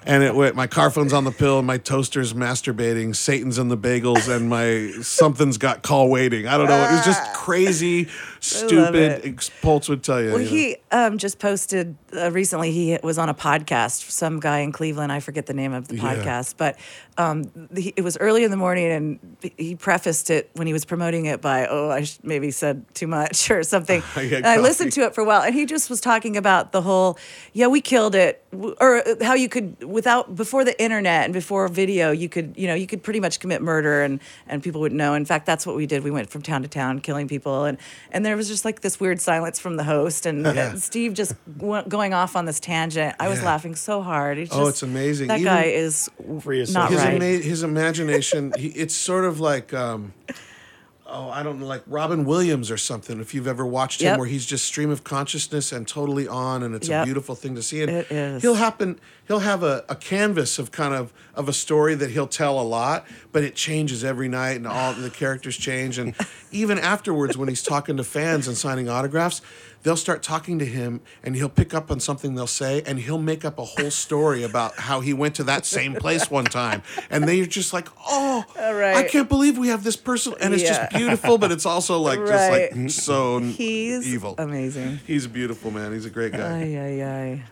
And it went, my car phone's on the pill, and my toaster's masturbating, Satan's in the bagels, and my something's got call waiting. I don't know. It was just ah. crazy, stupid. Poltz would tell you. Well, you know. he um, just posted uh, recently. He was on a podcast. Some guy in Cleveland. I forget the name of the Yeah. podcast, but um, the, it was early in the morning, and he prefaced it when he was promoting it by, "Oh, I sh- maybe said too much *laughs* or something." *laughs* I I listened to it for a while, and he just was talking about the whole, "Yeah, we killed it," or uh, how you could without before the internet and before video, you could you know you could pretty much commit murder and and people would know. In fact, that's what we did. We went from town to town killing people, and and there was just like this weird silence from the host, and, *laughs* Yeah. Steve just went, going off on this tangent. I was Yeah. laughing so hard. It's Oh, just- it's amazing. That Even- guy is not his, right. ima- his imagination, he, it's sort of like, um, oh, I don't know, like Robin Williams or something. If you've ever watched him, where he's just stream of consciousness and totally on, and it's a beautiful thing to see. And It is. He'll happen. He'll have a, a canvas of kind of of a story that he'll tell a lot, but it changes every night, and all the characters change. And *laughs* even afterwards, when he's talking to fans and signing autographs. They'll start talking to him, and he'll pick up on something they'll say, and he'll make up a whole story about how he went to that same place one time, and they're just like, "Oh, I can't believe we have this person," and it's Yeah. just beautiful, but it's also like just like so He's evil. amazing. He's a beautiful man. He's a great guy. Ay ay ay.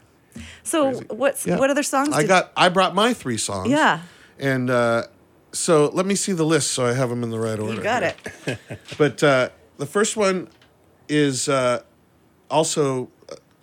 So Crazy. what's Yeah. what other songs? I got. I brought my three songs. Yeah. And uh, so let me see the list so I have them in the right order. You got here. it. *laughs* But uh, the first one is uh, also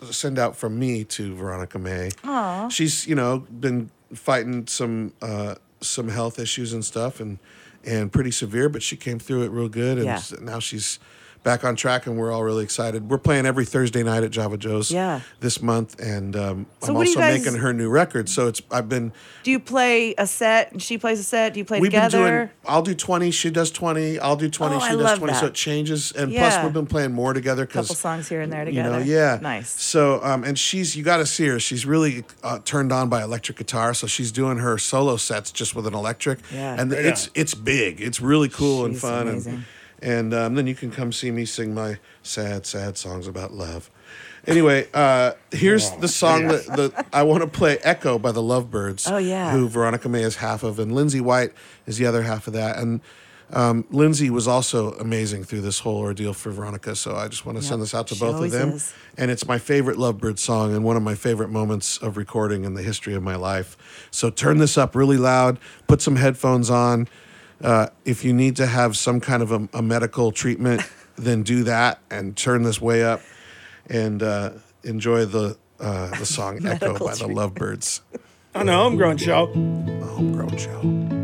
a send out from me to Veronica May. Aw. She's you know been fighting some uh, some health issues and stuff and and pretty severe, but she came through it real good and Yeah. now she's back on track and we're all really excited. We're playing every Thursday night at Java Joe's Yeah. this month and um, So I'm what do you also guys- making her new record. So it's I've been Do you play a set and she plays a set? Do you play We've together? been doing. I'll do twenty. She does twenty. I'll do twenty. Oh, she I does love twenty. So it changes, and Yeah. plus we've been playing more together because Couple songs here and there together. you know, together. yeah, Nice. So, um, and she's you got to see her. She's really uh, turned on by electric guitar. So she's doing her solo sets just with an electric. Yeah. and Right it's it's big. It's really cool and She's fun. amazing. and um, then you can come see me sing my sad, sad songs about love. Anyway, uh, here's the song that, that I want to play Echo by the Lovebirds. Oh, yeah. Who Veronica May is half of, and Lindsay White is the other half of that. And um, Lindsay was also amazing through this whole ordeal for Veronica. So I just want to Yep, send this out to she both of them. is. And it's my favorite Lovebird song and one of my favorite moments of recording in the history of my life. So turn this up really loud, put some headphones on. Uh, if you need to have some kind of a, a medical treatment, *laughs* then do that and turn this way up and uh, enjoy the uh, the song *laughs* Echo Medical by the treatment. Lovebirds, On a homegrown show. a homegrown show.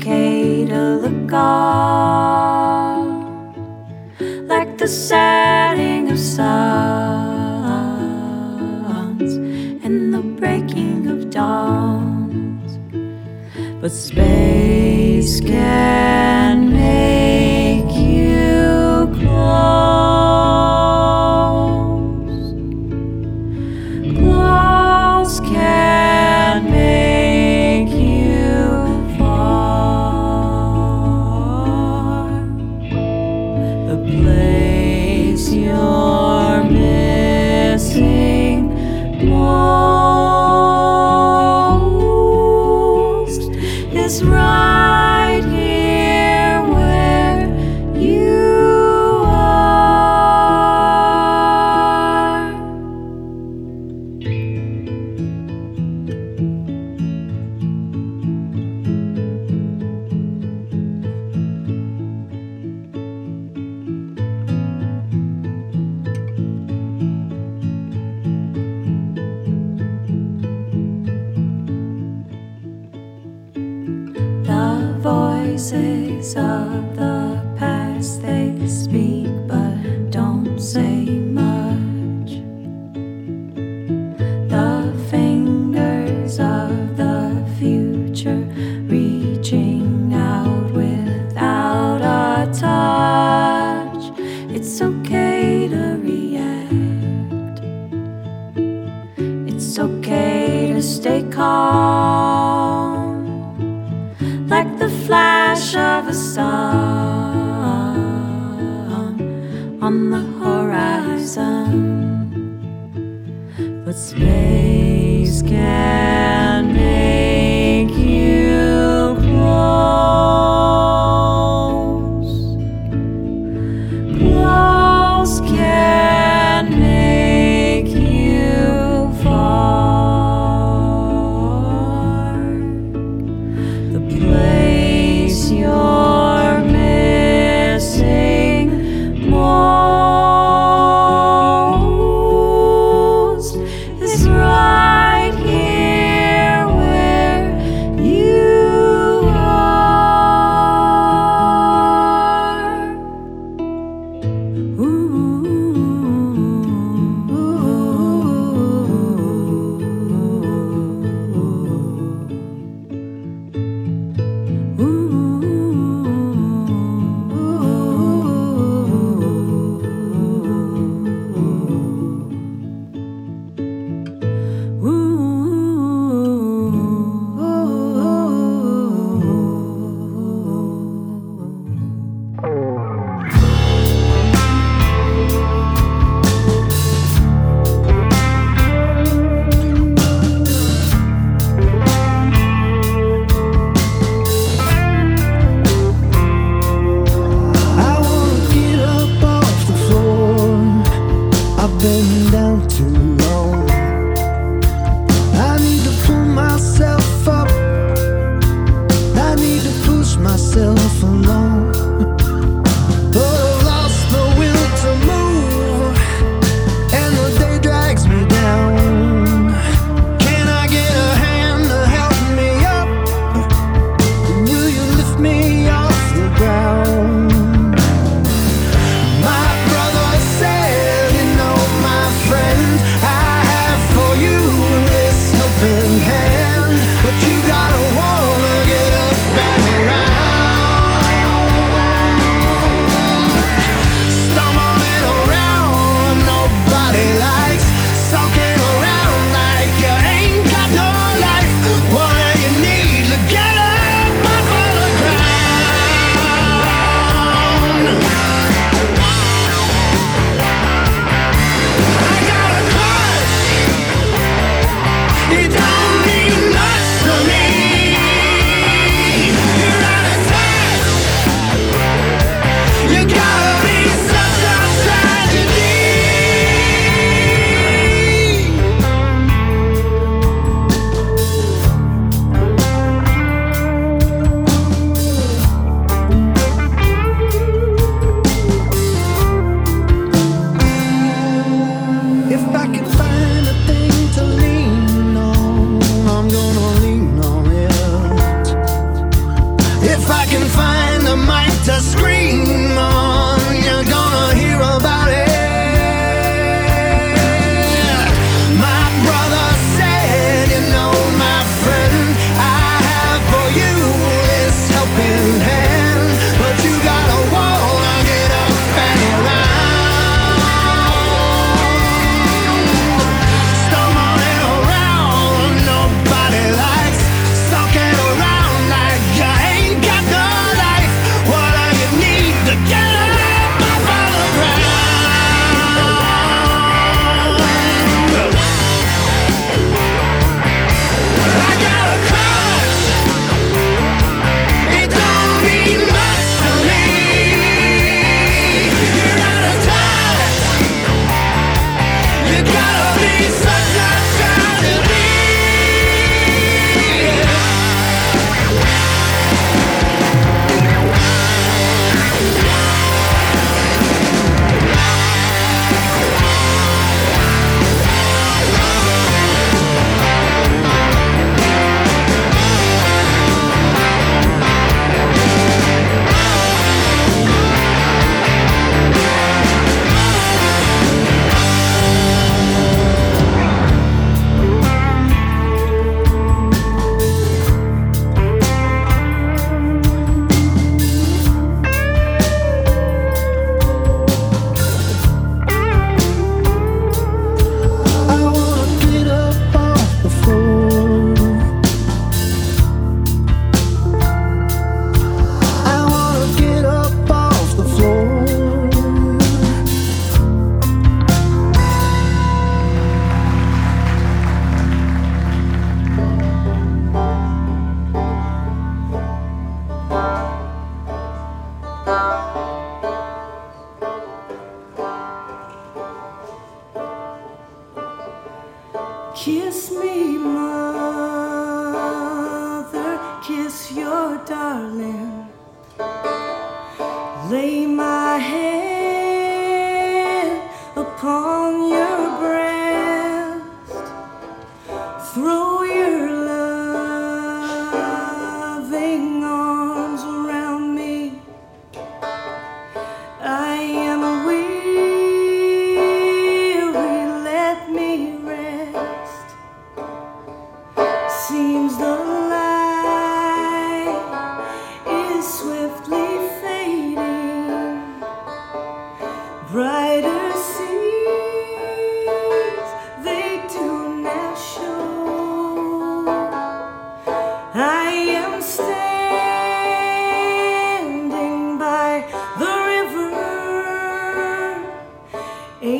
Okay to look like the setting of suns and the breaking of dawns. But space can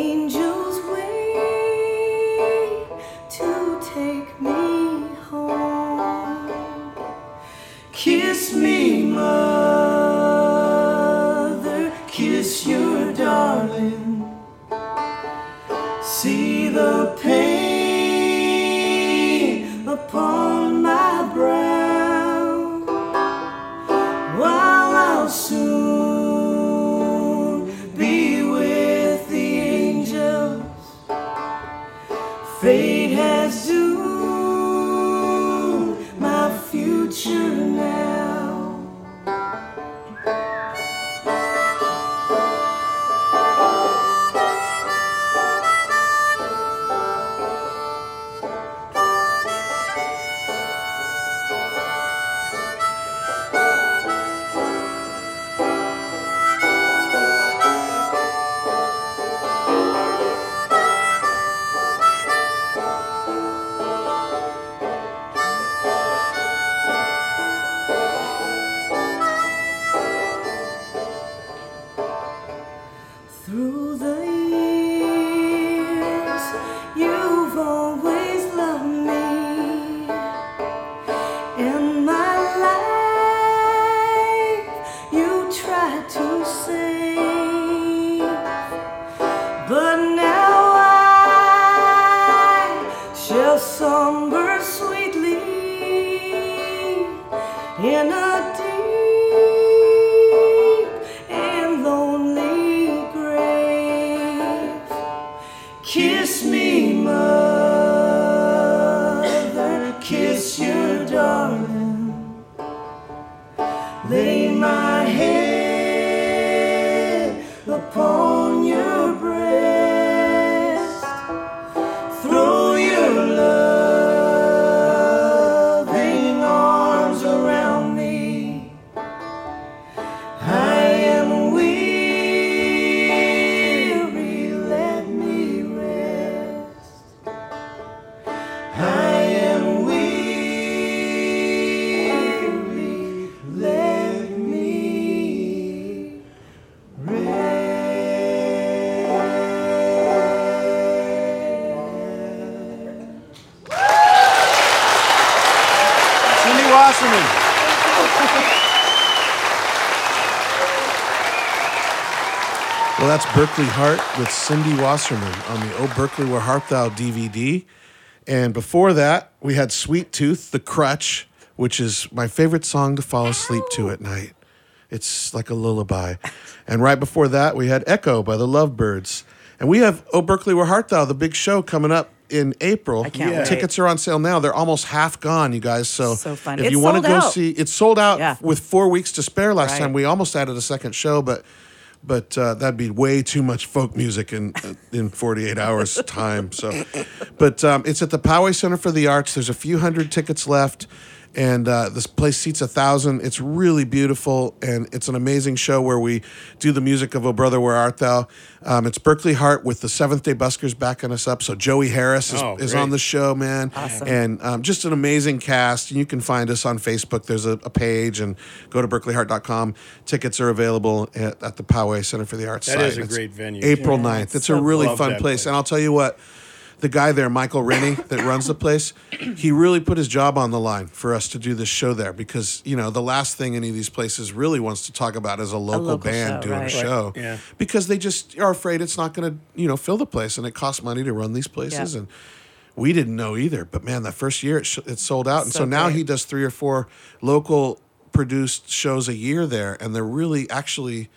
Angels that's Berkeley Hart with Cindy Wasserman on the Oh Berkeley Where Hart Thou DVD. And before that, we had Sweet Tooth, The Crutch, which is my favorite song to fall asleep to at night. It's like a lullaby. And right before that, we had Echo by the Lovebirds. And we have Oh Berkeley Where Hart Thou, the big show coming up in April. I can't Yeah. wait. Tickets are on sale now. They're almost half gone, you guys. So, So fun. if It's you want to go out. see, it's sold out Yeah. with four weeks to spare. Last Right. time we almost added a second show, but but uh, that'd be way too much folk music in uh, in 48 hours time. So, but um, it's at the Poway Center for the Arts. There's a few hundred tickets left, and uh, this place seats a thousand. It's really beautiful, and it's an amazing show where we do the music of "Oh Brother, Where Art Thou." Um, it's Berkeley Hart with the Seventh Day Buskers backing us up. So Joey Harris is, Oh, is on the show, man, Awesome. and um, just an amazing cast. You can find us on Facebook. There's a, a page, and go to berkeleyhart.com. Tickets are available at, at the Poway Center for the Arts. That site. is a It's great venue, April too. 9th. It's so a really fun place. place. And I'll tell you what, the guy there, Michael Rennie, that *coughs* runs the place, he really put his job on the line for us to do this show there because, you know, the last thing any of these places really wants to talk about is a local, local band show, doing right. a show. yeah. Because they just are afraid it's not going to, you know, fill the place and it costs money to run these places. Yeah. And We didn't know either, but man, that first year it, sh- it sold out, and so, So now great. he does three or four local produced shows a year there, and they're really actually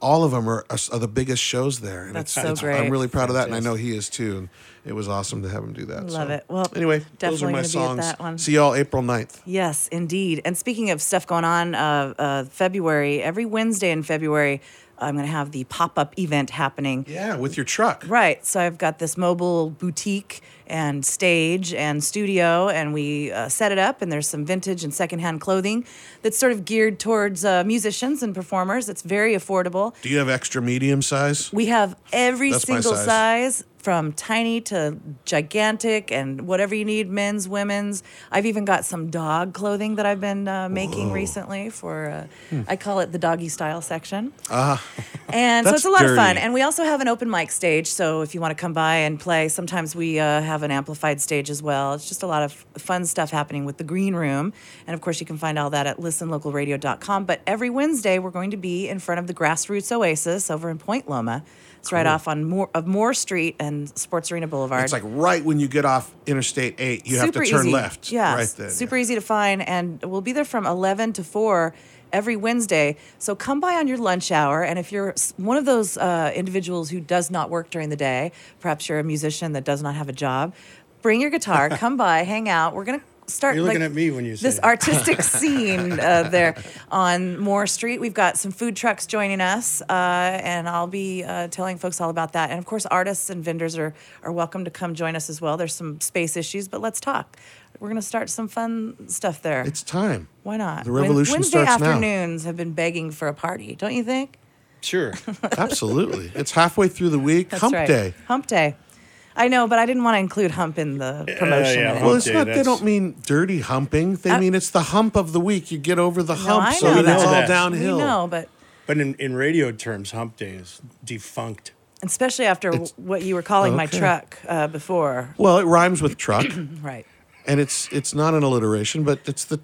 all of them are, are, are the biggest shows there. And That's it's, so it's- great. I'm really proud of that, and I know he is too. And it was awesome to have him do that. Love so. it. Well, anyway, those are my gonna be at songs. that one. See y'all April 9th. Yes, indeed. And speaking of stuff going on, uh, uh, February, every Wednesday in February, I'm going to have the pop up event happening. Yeah, with your truck. Right. So I've got this mobile boutique and stage and studio, and we uh, set it up. And there's some vintage and secondhand clothing that's sort of geared towards uh, musicians and performers. It's very affordable. Do you have extra medium size? We have every That's my single size. size. from tiny to gigantic and whatever you need, men's, women's. I've even got some dog clothing that I've been uh, making recently for, uh, Hmm. I call it the doggy style section. Ah, *laughs* And so That's it's a lot of fun. dirty. And we also have an open mic stage. So if you want to come by and play, sometimes we uh, have an amplified stage as well. It's just a lot of fun stuff happening with the green room. And of course, you can find all that at listenlocalradio.com. But every Wednesday, we're going to be in front of the Grassroots Oasis over in Point Loma. It's right off on Moore, of Moore Street and Sports Arena Boulevard. it's like right when you get off Interstate 8, you have to turn easy. left. Yeah, Right then. super easy to find, and we'll be there from eleven to four every Wednesday. So come by on your lunch hour, and if you're one of those uh, individuals who does not work during the day, perhaps you're a musician that does not have a job, bring your guitar, *laughs* come by, hang out. We're gonna start. You're looking like, at me when you say this artistic *laughs* scene uh, there on Moore Street. We've got some food trucks joining us, uh, and I'll be uh, telling folks all about that. And of course, artists and vendors are are welcome to come join us as well. There's some space issues, but let's talk. We're going to start some fun stuff there. It's time. Why not? The revolution Wednesday starts now. afternoons have been begging for a party, don't you think? Sure. *laughs* Absolutely. It's halfway through the week. That's Hump right. day. Hump day. I know, but I didn't want to include hump in the promotion. yeah. Well, Hump it's day, not. They don't mean dirty humping. They I- mean it's the hump of the week. You get over the hump, I so that it's all that. downhill. We know, but But in, in radio terms, hump day is defunct. especially after It's- what you were calling my truck uh, before. Well, it rhymes with truck, *clears throat* Right. And it's it's not an alliteration, but it's the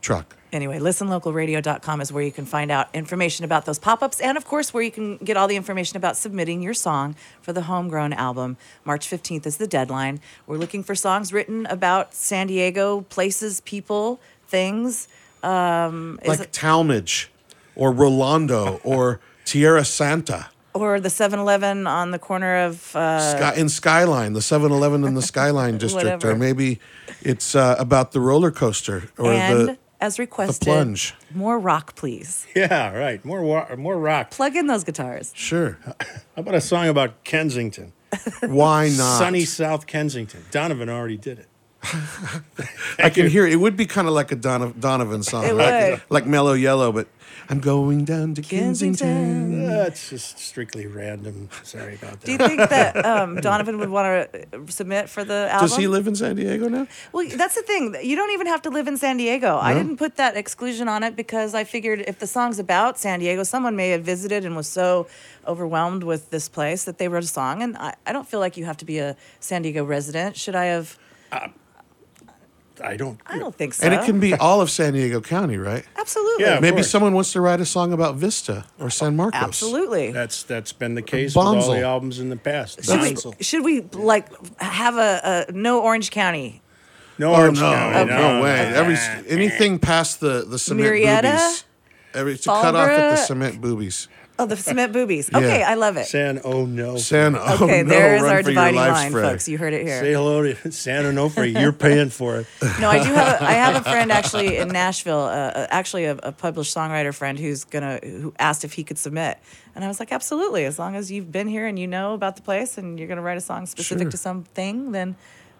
truck. Anyway, listenlocalradio.com is where you can find out information about those pop ups and, of course, where you can get all the information about submitting your song for the Homegrown album. March 15th is the deadline. We're looking for songs written about San Diego, places, people, things. Um, like it- Talmadge, or Rolando, or Tierrasanta. Or the 7 Eleven on the corner of. Uh, Sky, in Skyline, the 7-Eleven in the *laughs* Skyline district, Whatever. or maybe it's uh, about the roller coaster or and the as requested, plunge. more rock, please. Yeah, right. More wa- more rock. Plug in those guitars. sure. How about a song about Kensington? *laughs* Why not? Sunny South Kensington. Donovan already did it. *laughs* I can hear it. It would be kind of like a Donovan, Donovan song, It like, would. like Mellow Yellow, but I'm going down to Kensington. Kensington. That's just strictly random. Sorry about that. Do you think that *laughs* um, Donovan would want to submit for the album? Does he live in San Diego now? Well, that's the thing. You don't even have to live in San Diego. I didn't put that exclusion on it because I figured if the song's about San Diego, someone may have visited and was so overwhelmed with this place that they wrote a song. And I, I don't feel like you have to be a San Diego resident. Should I have? I don't. I don't think so. And it can be *laughs* all of San Diego County, right? absolutely. Yeah. Maybe course. someone wants to write a song about Vista or San Marcos. Absolutely. That's that's been the case with all the albums in the past. Should we, should we like have a, a no Orange County? No Oh Orange no, County. no, way! no. Every anything past the the cement Murrieta? boobies, every to cut off at the cement boobies. Oh, the cement boobies. Okay, I love it. San Oh No. San, oh Okay, no, there is run our for your dividing lives, line, Fred. folks. You heard it here. Say hello to *laughs* San Onofre. You're paying for it. *laughs* No, I do have. A, I have a *laughs* friend actually in Nashville, uh, uh, actually a, a published songwriter friend who's gonna who asked if he could submit, and I was like, absolutely. As long as you've been here and you know about the place and you're gonna write a song specific Sure. to something, then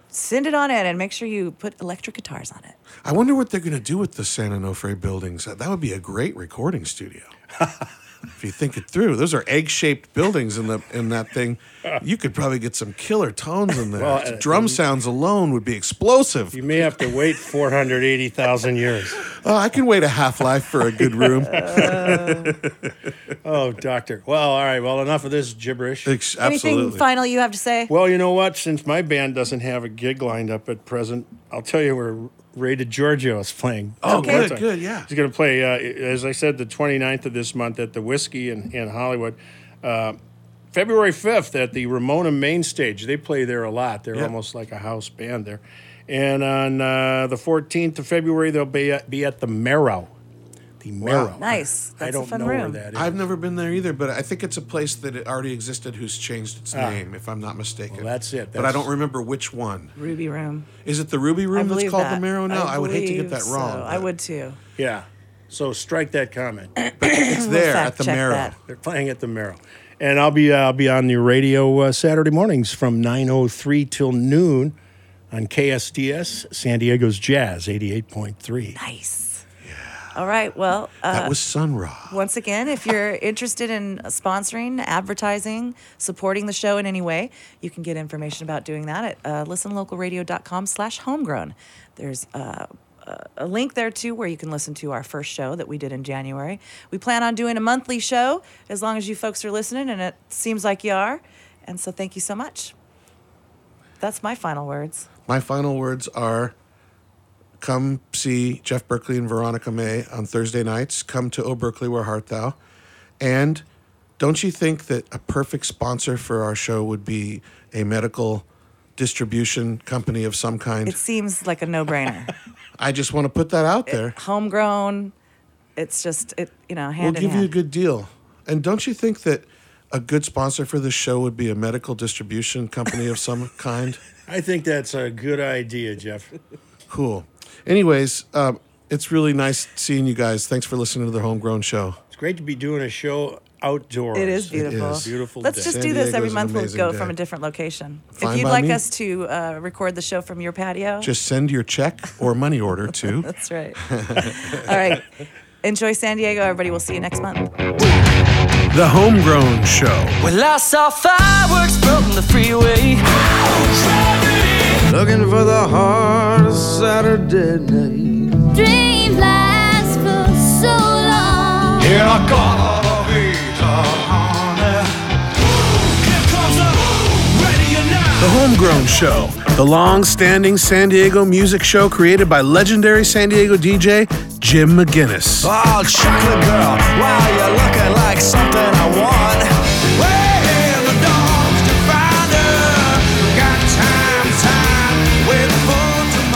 send it on in and make sure you put electric guitars on it. I wonder what they're going to do with the San Onofre buildings. That would be a great recording studio. If you think it through, those are egg-shaped buildings in the in that thing. You could probably get some killer tones in there. Well, uh, Drum sounds alone would be explosive. You may have to wait 480,000 years. Oh, I can wait a half life for a good room. Oh, doctor. Well, all right. Well, enough of this gibberish. Ex- Anything final you have to say? Well, you know what? Since my band doesn't have a gig lined up at present, I'll tell you where Ray DiGiorgio is playing. Oh, Okay. good, good, yeah. He's going to play, uh, as I said, the 29th of this month at the Whisky in, in Hollywood. Uh, February 5th at the Ramona Main Stage. They play there a lot. They're Yeah. almost like a house band there. And on uh, the 14th of February, they'll be at, be at the Merrow. The Merrow. Nice. I That's a don't fun know room. where that is. I've never been there either, but I think it's a place that it already existed who's changed its Ah. name, if I'm not mistaken. Well, that's it. but I don't remember which one. Ruby Room. Is it the Ruby Room that's called that. the Merrow now? I, would hate to get that wrong. so. I would too. Yeah. So strike that comment. It's *coughs* there fact at the check Merrow. that. They're playing at the Merrow. And I'll be uh, I'll be on your radio uh, Saturday mornings from 9:03 till noon on KSDS San Diego's Jazz 88.3. Nice. All right. Well, uh, That was Sun Ra. once again, if you're *laughs* interested in sponsoring, advertising, supporting the show in any way, you can get information about doing that at uh, listenlocalradio.com slash homegrown. There's uh, a link there too where you can listen to our first show that we did in January. We plan on doing a monthly show as long as you folks are listening, and it seems like you are. And so thank you so much. That's my final words. My final words are come see Jeff Berkeley and Veronica May on Thursday nights. Come to oh O Berkeley, Where Hart Thou. And don't you think that a perfect sponsor for our show would be a medical distribution company of some kind? It seems like a no brainer. *laughs* I just want to put that out there. Homegrown. It's just, it you know, hand We'll hand in give you a good deal. And don't you think that a good sponsor for this show would be a medical distribution company of some *laughs* kind? I think that's a good idea, Jeff. Cool. Anyways, um, it's really nice seeing you guys. Thanks for listening to the Homegrown Show. It's great to be doing a show outdoors. It is beautiful. is. Beautiful Let's day. just San do this Diego's every month. We'll go day. from a different location. Fine if you'd like me. us to uh, record the show from your patio, Just send your check or money order to. *laughs* that's right. *laughs* All right. Enjoy San Diego, everybody. We'll see you next month. The Homegrown Show. Well, I saw fireworks from the freeway. Looking for the hardest Saturday night. Dreams last for so long. Here I gotta the honey. Here comes the radio now. The Homegrown Show, the long standing San Diego music show created by legendary San Diego DJ Jim McInnes. Oh, chocolate girl, wow, you're looking like something I want.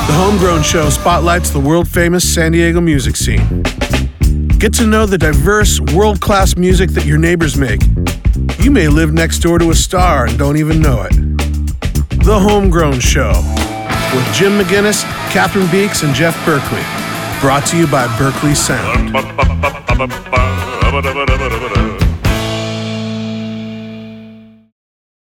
The Homegrown Show spotlights the world famous San Diego music scene. Get to know the diverse, world class music that your neighbors make. You may live next door to a star and don't even know it. The Homegrown Show with Jim McInnes, Cathryn Beeks, and Jeff Berkeley. Brought to you by Berkeley Sound.